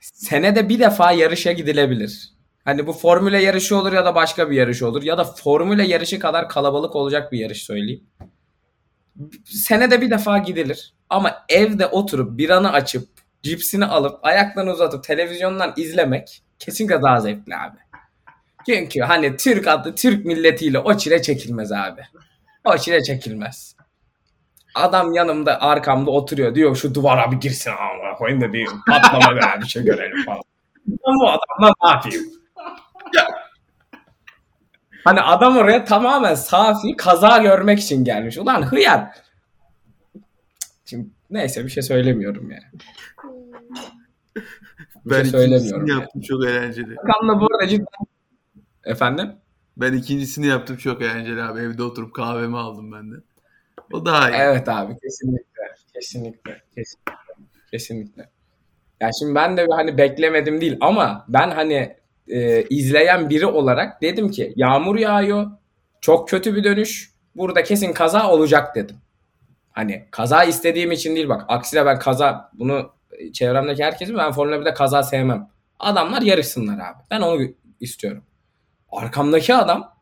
senede bir defa yarışa gidilebilir. Hani bu formüle yarışı olur ya da başka bir yarış olur. Ya da formüle yarışı kadar kalabalık olacak bir yarış söyleyeyim. Senede bir defa gidilir. Ama evde oturup biranı açıp cipsini alıp ayaklarını uzatıp televizyondan izlemek kesinlikle daha zevkli abi. Çünkü hani Türk adlı Türk milletiyle o çile çekilmez abi. O çile çekilmez. Adam yanımda arkamda oturuyor diyor şu duvara bir girsin ama koyayım da bir patlama veya bir şey görelim falan. Ben bu adamla ne yapayım? Hani adam oraya tamamen safi kaza görmek için gelmiş. Ulan hıyar. Şimdi neyse bir şey söylemiyorum yani. Bir ben şey söylemiyorum. Yani. yaptım çok eğlenceli. Hakan'la bu arada cidden... Efendim? Ben ikincisini yaptım çok eğlenceli abi. Evde oturup kahvemi aldım ben de. O daha iyi. Evet abi kesinlikle. Kesinlikle. Kesinlikle. Kesinlikle. Ya şimdi ben de hani beklemedim değil ama ben hani e, izleyen biri olarak dedim ki yağmur yağıyor. Çok kötü bir dönüş. Burada kesin kaza olacak dedim. Hani kaza istediğim için değil bak. Aksine ben kaza bunu çevremdeki herkesin ben Formula 1'de kaza sevmem. Adamlar yarışsınlar abi. Ben onu istiyorum. Arkamdaki adam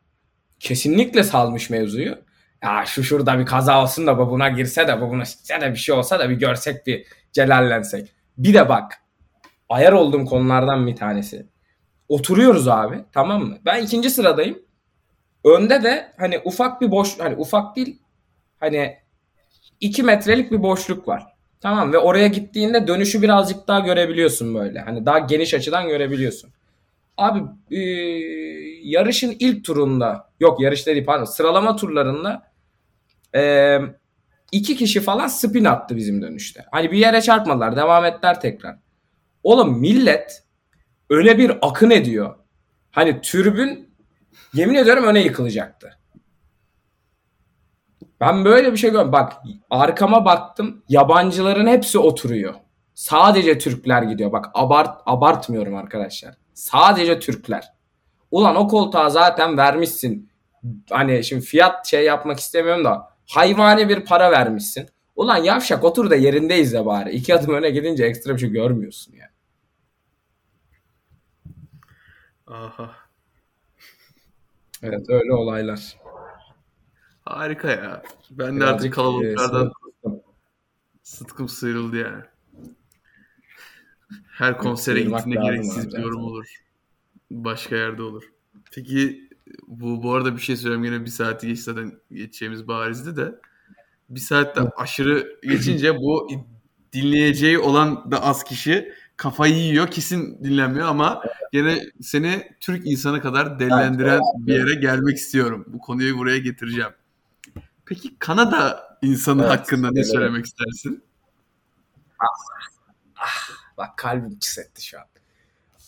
kesinlikle salmış mevzuyu. Ya şu şurada bir kaza olsun da bu girse de bu buna de bir şey olsa da bir görsek bir celallensek. Bir de bak ayar olduğum konulardan bir tanesi. Oturuyoruz abi tamam mı? Ben ikinci sıradayım. Önde de hani ufak bir boş hani ufak değil hani 2 metrelik bir boşluk var. Tamam ve oraya gittiğinde dönüşü birazcık daha görebiliyorsun böyle. Hani daha geniş açıdan görebiliyorsun. Abi e, yarışın ilk turunda yok yarış değil pardon sıralama turlarında e, iki kişi falan spin attı bizim dönüşte. Hani bir yere çarpmadılar devam ettiler tekrar. Oğlum millet öyle bir akın ediyor. Hani türbün yemin ediyorum öne yıkılacaktı. Ben böyle bir şey görmedim. Bak arkama baktım yabancıların hepsi oturuyor. Sadece Türkler gidiyor. Bak abart abartmıyorum arkadaşlar. Sadece Türkler. Ulan o koltuğa zaten vermişsin. Hani şimdi fiyat şey yapmak istemiyorum da hayvani bir para vermişsin. Ulan yavşak otur da yerinde izle bari. İki adım öne gidince ekstra bir şey görmüyorsun yani. Aha. Evet öyle olaylar. Harika ya. Ben de Birazcık, artık kalabalıklardan e, sıtkım sıyrıldı yani. Her konsere Sıyırmak gittiğinde gereksiz bir yorum olur. Başka yerde olur. Peki bu bu arada bir şey söyleyeyim gene bir saati geç zaten geçeceğimiz barizdi de bir saatte aşırı geçince bu dinleyeceği olan da az kişi kafayı yiyor kesin dinlenmiyor ama gene seni Türk insanı kadar delilendiren bir yere gelmek istiyorum. Bu konuyu buraya getireceğim. Peki Kanada insanı Evet, hakkında ne evet. söylemek istersin? Bak kalbim hissetti şu an.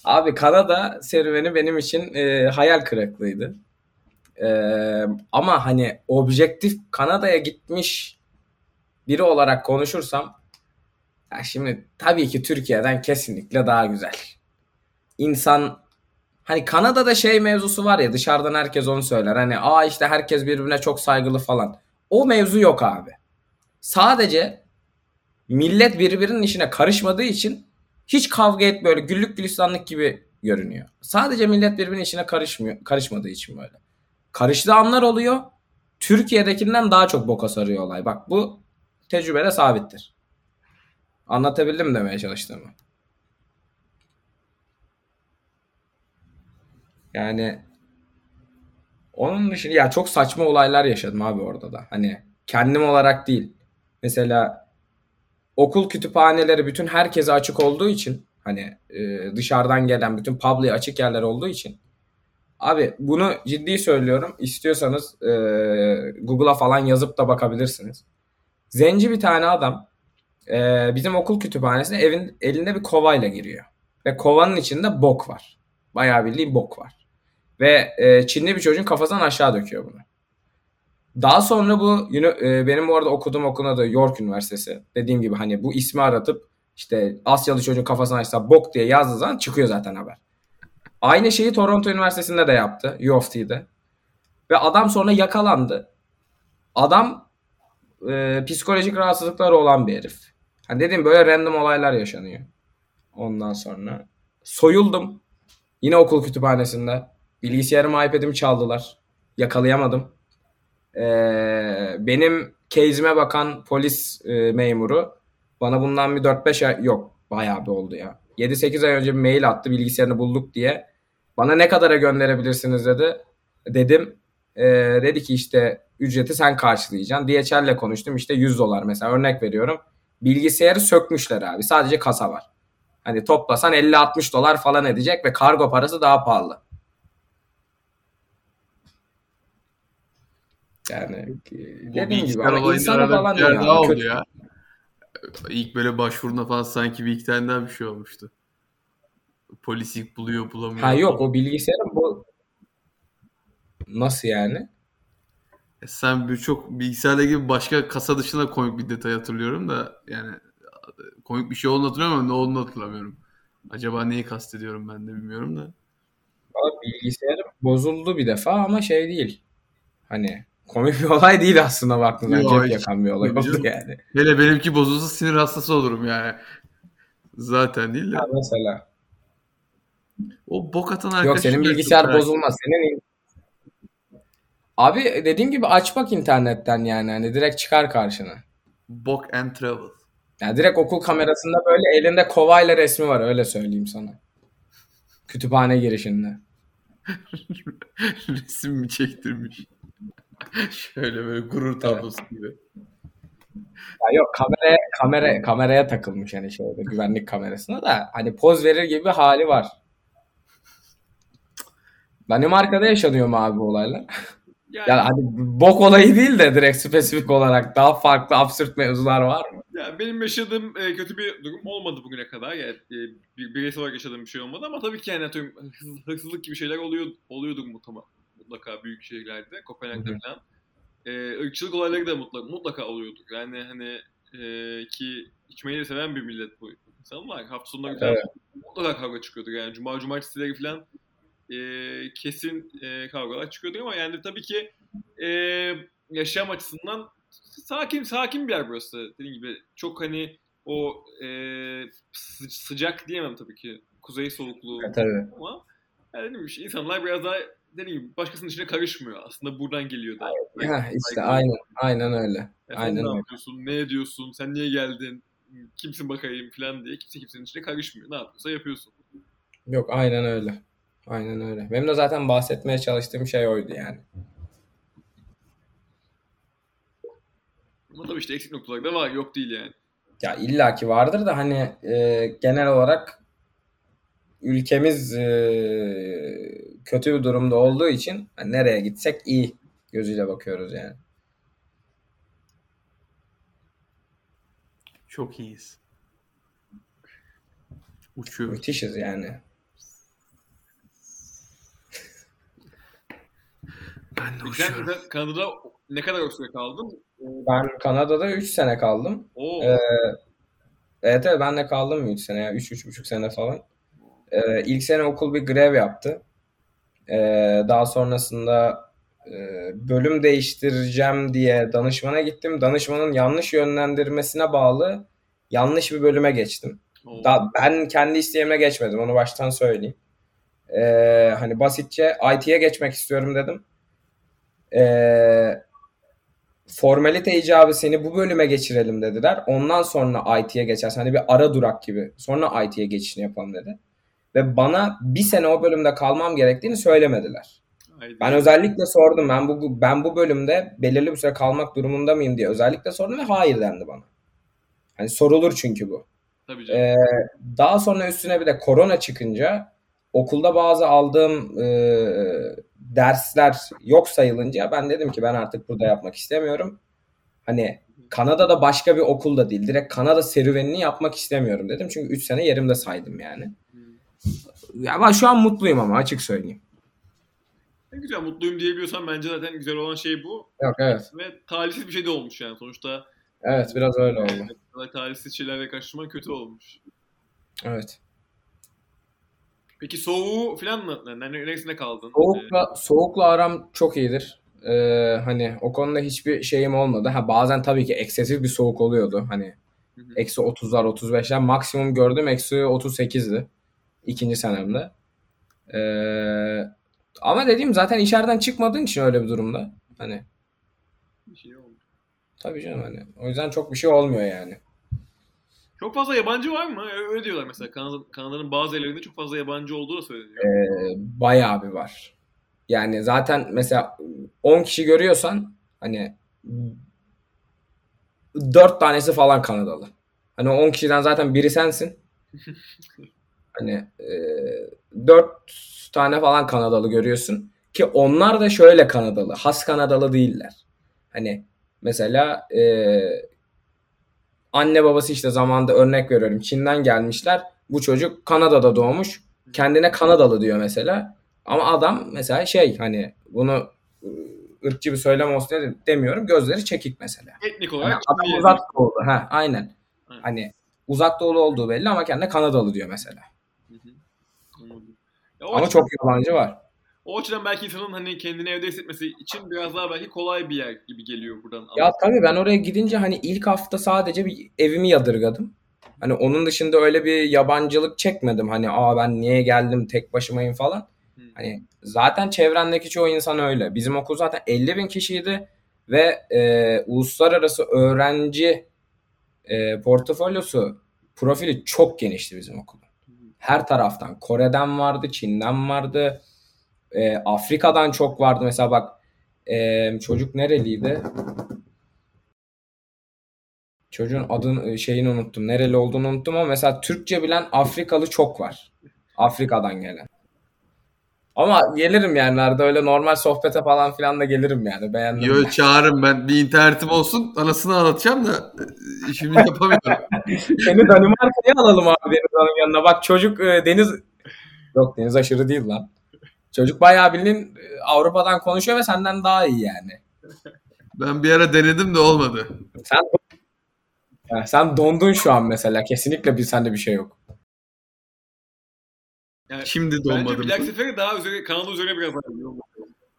Abi Kanada serüveni benim için e, hayal kırıklığıydı. E, ama hani objektif Kanada'ya gitmiş biri olarak konuşursam ya şimdi tabii ki Türkiye'den kesinlikle daha güzel. İnsan hani Kanada'da şey mevzusu var ya dışarıdan herkes onu söyler. Hani aa işte herkes birbirine çok saygılı falan. O mevzu yok abi. Sadece millet birbirinin işine karışmadığı için hiç kavga et böyle güllük gülistanlık gibi görünüyor. Sadece millet birbirinin işine karışmıyor, karışmadığı için böyle. Karıştığı anlar oluyor. Türkiye'dekinden daha çok boka sarıyor olay. Bak bu tecrübede sabittir. Anlatabildim mi demeye çalıştığımı? Yani onun dışında ya çok saçma olaylar yaşadım abi orada da. Hani kendim olarak değil. Mesela okul kütüphaneleri bütün herkese açık olduğu için hani e, dışarıdan gelen bütün public'e açık yerler olduğu için Abi bunu ciddi söylüyorum. İstiyorsanız e, Google'a falan yazıp da bakabilirsiniz. Zenci bir tane adam e, bizim okul kütüphanesine evin elinde bir kovayla giriyor. Ve kovanın içinde bok var. Bayağı bildiğin bok var. Ve e, Çinli bir çocuğun kafasından aşağı döküyor bunu. Daha sonra bu e, benim bu arada okuduğum okulun adı York Üniversitesi. Dediğim gibi hani bu ismi aratıp işte Asyalı çocuğun kafasına aşağı bok diye yazdığı zaman çıkıyor zaten haber. Aynı şeyi Toronto Üniversitesi'nde de yaptı. U of T'de. Ve adam sonra yakalandı. Adam e, psikolojik rahatsızlıkları olan bir herif. Hani dediğim böyle random olaylar yaşanıyor. Ondan sonra soyuldum. Yine okul kütüphanesinde. Bilgisayarımı, iPad'imi çaldılar. Yakalayamadım. Ee, benim case'ime bakan polis e, memuru bana bundan bir 4-5 ay yok bayağı bir oldu ya. 7-8 ay önce bir mail attı bilgisayarını bulduk diye. Bana ne kadara gönderebilirsiniz dedi. Dedim e, dedi ki işte ücreti sen karşılayacaksın. DHL'le konuştum işte 100 dolar mesela örnek veriyorum. Bilgisayarı sökmüşler abi. Sadece kasa var. Hani toplasan 50-60 dolar falan edecek ve kargo parası daha pahalı. Yani dediğim gibi ama insana falan değil daha oldu ya. İlk böyle başvuruna falan sanki bir iki tane daha bir şey olmuştu. Polis ilk buluyor bulamıyor. Ha yok o bilgisayarın bu nasıl yani? E sen birçok bilgisayarla gibi başka kasa dışında komik bir detay hatırlıyorum da yani komik bir şey olduğunu hatırlıyorum ama ne olduğunu hatırlamıyorum. Acaba neyi kastediyorum ben de bilmiyorum da. Abi bilgisayarım bozuldu bir defa ama şey değil. Hani komik bir olay değil aslında baktığında Yo, cep yakan bir olay oldu yani. Hele benimki bozulsa sinir hastası olurum yani. Zaten değil de. Ha, mesela. O bok atan arkadaş. Yok senin bilgisayar bozulmaz. Senin Abi dediğim gibi aç bak internetten yani. Hani direkt çıkar karşına. Bok and travel. Yani direkt okul kamerasında böyle elinde kovayla resmi var öyle söyleyeyim sana. Kütüphane girişinde. Resim mi çektirmiş? Şöyle böyle gurur tablosu evet. gibi. Ya yok kameraya kamera kameraya takılmış hani şöyle güvenlik kamerasına da hani poz verir gibi hali var. Danimarka'da yaşanıyor mu abi bu olaylar? Yani, yani hani bok olayı değil de direkt spesifik olarak daha farklı absürt mevzular var mı? Ya benim yaşadığım e, kötü bir durum olmadı bugüne kadar. Yani e, bir, bireysel olarak yaşadığım bir şey olmadı ama tabii ki yani atıyorum hırsızlık gibi şeyler oluyor oluyordu mutlaka mutlaka büyük şehirlerde, Kopenhag'da falan. E, ırkçılık olayları da mutlaka mutlaka oluyordu. Yani hani e, ki içmeyi de seven bir millet bu insanlar. Hafta sonları falan evet. mutlaka kavga çıkıyordu. Yani cuma cumartesileri falan e, kesin e, kavgalar çıkıyordu ama yani tabii ki e, yaşam açısından sakin sakin bir yer burası. Dediğim gibi çok hani o e, sıcak diyemem tabii ki. Kuzey soğukluğu evet, tabii. ama yani gibi insanlar biraz daha dediğim gibi başkasının içine karışmıyor. Aslında buradan geliyor da. Ha, işte aynen aynen öyle. Efendim, aynen ne öyle. yapıyorsun? Ne ediyorsun? Sen niye geldin? Kimsin bakayım falan diye kimse kimsenin içine karışmıyor. Ne yapıyorsa yapıyorsun. Yok aynen öyle. Aynen öyle. Benim de zaten bahsetmeye çalıştığım şey oydu yani. Ama tabii işte eksik noktalar da var. Yok değil yani. Ya illaki vardır da hani e, genel olarak ülkemiz e, kötü bir durumda olduğu için hani nereye gitsek iyi gözüyle bakıyoruz yani. Çok iyiyiz. Uçuyoruz. Müthişiz yani. Ben de uçuyorum. Sen Kanada'da ne kadar süre kaldın? Ben Kanada'da 3 sene kaldım. Oo. Ee, evet evet ben de kaldım 3 sene. 3-3,5 sene falan. Ee, ilk sene okul bir grev yaptı. Ee, daha sonrasında e, bölüm değiştireceğim diye danışmana gittim. Danışmanın yanlış yönlendirmesine bağlı yanlış bir bölüme geçtim. Da, ben kendi isteğimle geçmedim. Onu baştan söyleyeyim. Ee, hani basitçe IT'ye geçmek istiyorum dedim. Ee, formalite icabı seni bu bölüme geçirelim dediler. Ondan sonra IT'ye geçersin. Hani bir ara durak gibi. Sonra IT'ye geçişini yapalım dedi. Ve bana bir sene o bölümde kalmam gerektiğini söylemediler. Haydi. Ben özellikle sordum. Ben bu ben bu bölümde belirli bir süre kalmak durumunda mıyım diye özellikle sordum ve hayır dendi bana. Hani sorulur çünkü bu. Tabii canım. Ee, daha sonra üstüne bir de korona çıkınca okulda bazı aldığım e, dersler yok sayılınca ben dedim ki ben artık burada yapmak istemiyorum. Hani Kanada'da başka bir okulda değil. Direkt Kanada serüvenini yapmak istemiyorum dedim. Çünkü 3 sene yerimde saydım yani. Ya ben şu an mutluyum ama açık söyleyeyim. Ne güzel mutluyum diyebiliyorsan bence zaten güzel olan şey bu. Yok evet. Ve talihsiz bir şey de olmuş yani sonuçta. Evet biraz öyle oldu. Talihsiz şeylerle karşılaman kötü olmuş. Evet. Peki soğuğu falan mı? Yani neresinde kaldın? Soğukla, soğukla aram çok iyidir. Ee, hani o konuda hiçbir şeyim olmadı. Ha bazen tabii ki eksesif bir soğuk oluyordu. Hani eksi 30'lar 35'ler maksimum gördüm eksi 38'di ikinci senemde. Ee, ama dediğim zaten içeriden çıkmadığın için öyle bir durumda. Hani bir şey olmuyor. Tabii canım hani. O yüzden çok bir şey olmuyor yani. Çok fazla yabancı var mı? Öyle diyorlar mesela. Kanada, Kanada'nın bazı yerlerinde çok fazla yabancı olduğu da söyleniyor. Ee, bayağı bir var. Yani zaten mesela 10 kişi görüyorsan hani 4 tanesi falan Kanadalı. Hani 10 kişiden zaten biri sensin. hani e, 4 tane falan Kanadalı görüyorsun. Ki onlar da şöyle Kanadalı. Has Kanadalı değiller. Hani mesela e, anne babası işte zamanda örnek veriyorum Çin'den gelmişler. Bu çocuk Kanada'da doğmuş. Kendine Kanadalı diyor mesela. Ama adam mesela şey hani bunu ırkçı bir söylem olsun demiyorum. Gözleri çekik mesela. Etnik olarak. Yani adam uzak doğulu. Ha, aynen. aynen. Hani uzak doğulu olduğu belli ama kendine Kanadalı diyor mesela. Hı. ama açıdan, çok yabancı var. O açıdan belki insanın hani kendini evde hissetmesi için biraz daha belki kolay bir yer gibi geliyor buradan. Ya tabii ben oraya gidince hani ilk hafta sadece bir evimi yadırgadım. Hani onun dışında öyle bir yabancılık çekmedim. Hani aa ben niye geldim tek başımayım falan. Hmm. Hani zaten çevrendeki çoğu insan öyle. Bizim okul zaten 50 bin kişiydi ve e, uluslararası öğrenci e, portfolyosu profili çok genişti bizim okulun. Her taraftan. Kore'den vardı, Çin'den vardı, e, Afrika'dan çok vardı. Mesela bak e, çocuk nereliydi? Çocuğun adını şeyini unuttum. Nereli olduğunu unuttum ama mesela Türkçe bilen Afrikalı çok var. Afrika'dan gelen. Ama gelirim yani nerede öyle normal sohbete falan filan da gelirim yani. Beğendim. Yo çağırın ben. Bir internetim olsun anasını anlatacağım da e, şimdi yapamıyorum. Seni Danimarka'ya alalım abi Deniz Hanım yanına. Bak çocuk e, Deniz... Yok Deniz aşırı değil lan. Çocuk bayağı bildiğin e, Avrupa'dan konuşuyor ve senden daha iyi yani. Ben bir ara denedim de olmadı. Sen yani sen dondun şu an mesela. Kesinlikle bir sende bir şey yok. Yani Şimdi donmadım. Bence Black Seferi daha üzeri, kanalı üzerine biraz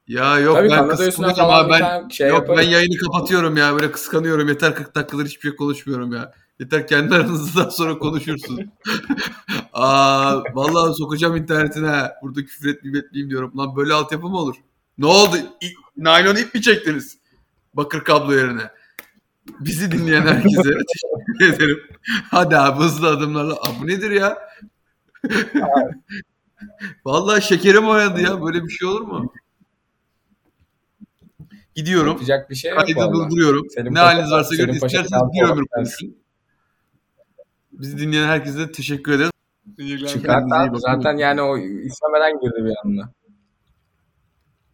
ya yok Tabii ben kıskanıyorum ama ben şey yok yaparım. ben yayını kapatıyorum ya böyle kıskanıyorum yeter 40 dakikadır hiçbir şey konuşmuyorum ya. Yeter kendi aranızda daha sonra konuşursunuz. Aa vallahi sokacağım internetine. Burada küfür etmeyeyim etmeyeyim diyorum. Lan böyle altyapı mı olur? Ne oldu? İ, naylon ip mi çektiniz? Bakır kablo yerine. Bizi dinleyen herkese teşekkür ederim. Hadi abi hızlı adımlarla. Abi nedir ya? Vallahi şekerim oynadı ya. Böyle bir şey olur mu? Gidiyorum. Yapacak bir şey yok Kaydı durduruyorum. ne haliniz varsa görün. İsterseniz bir ömür konuşun. Bizi dinleyen herkese teşekkür ederiz. Çıkart abi. Zaten yani o istemeden girdi bir anda.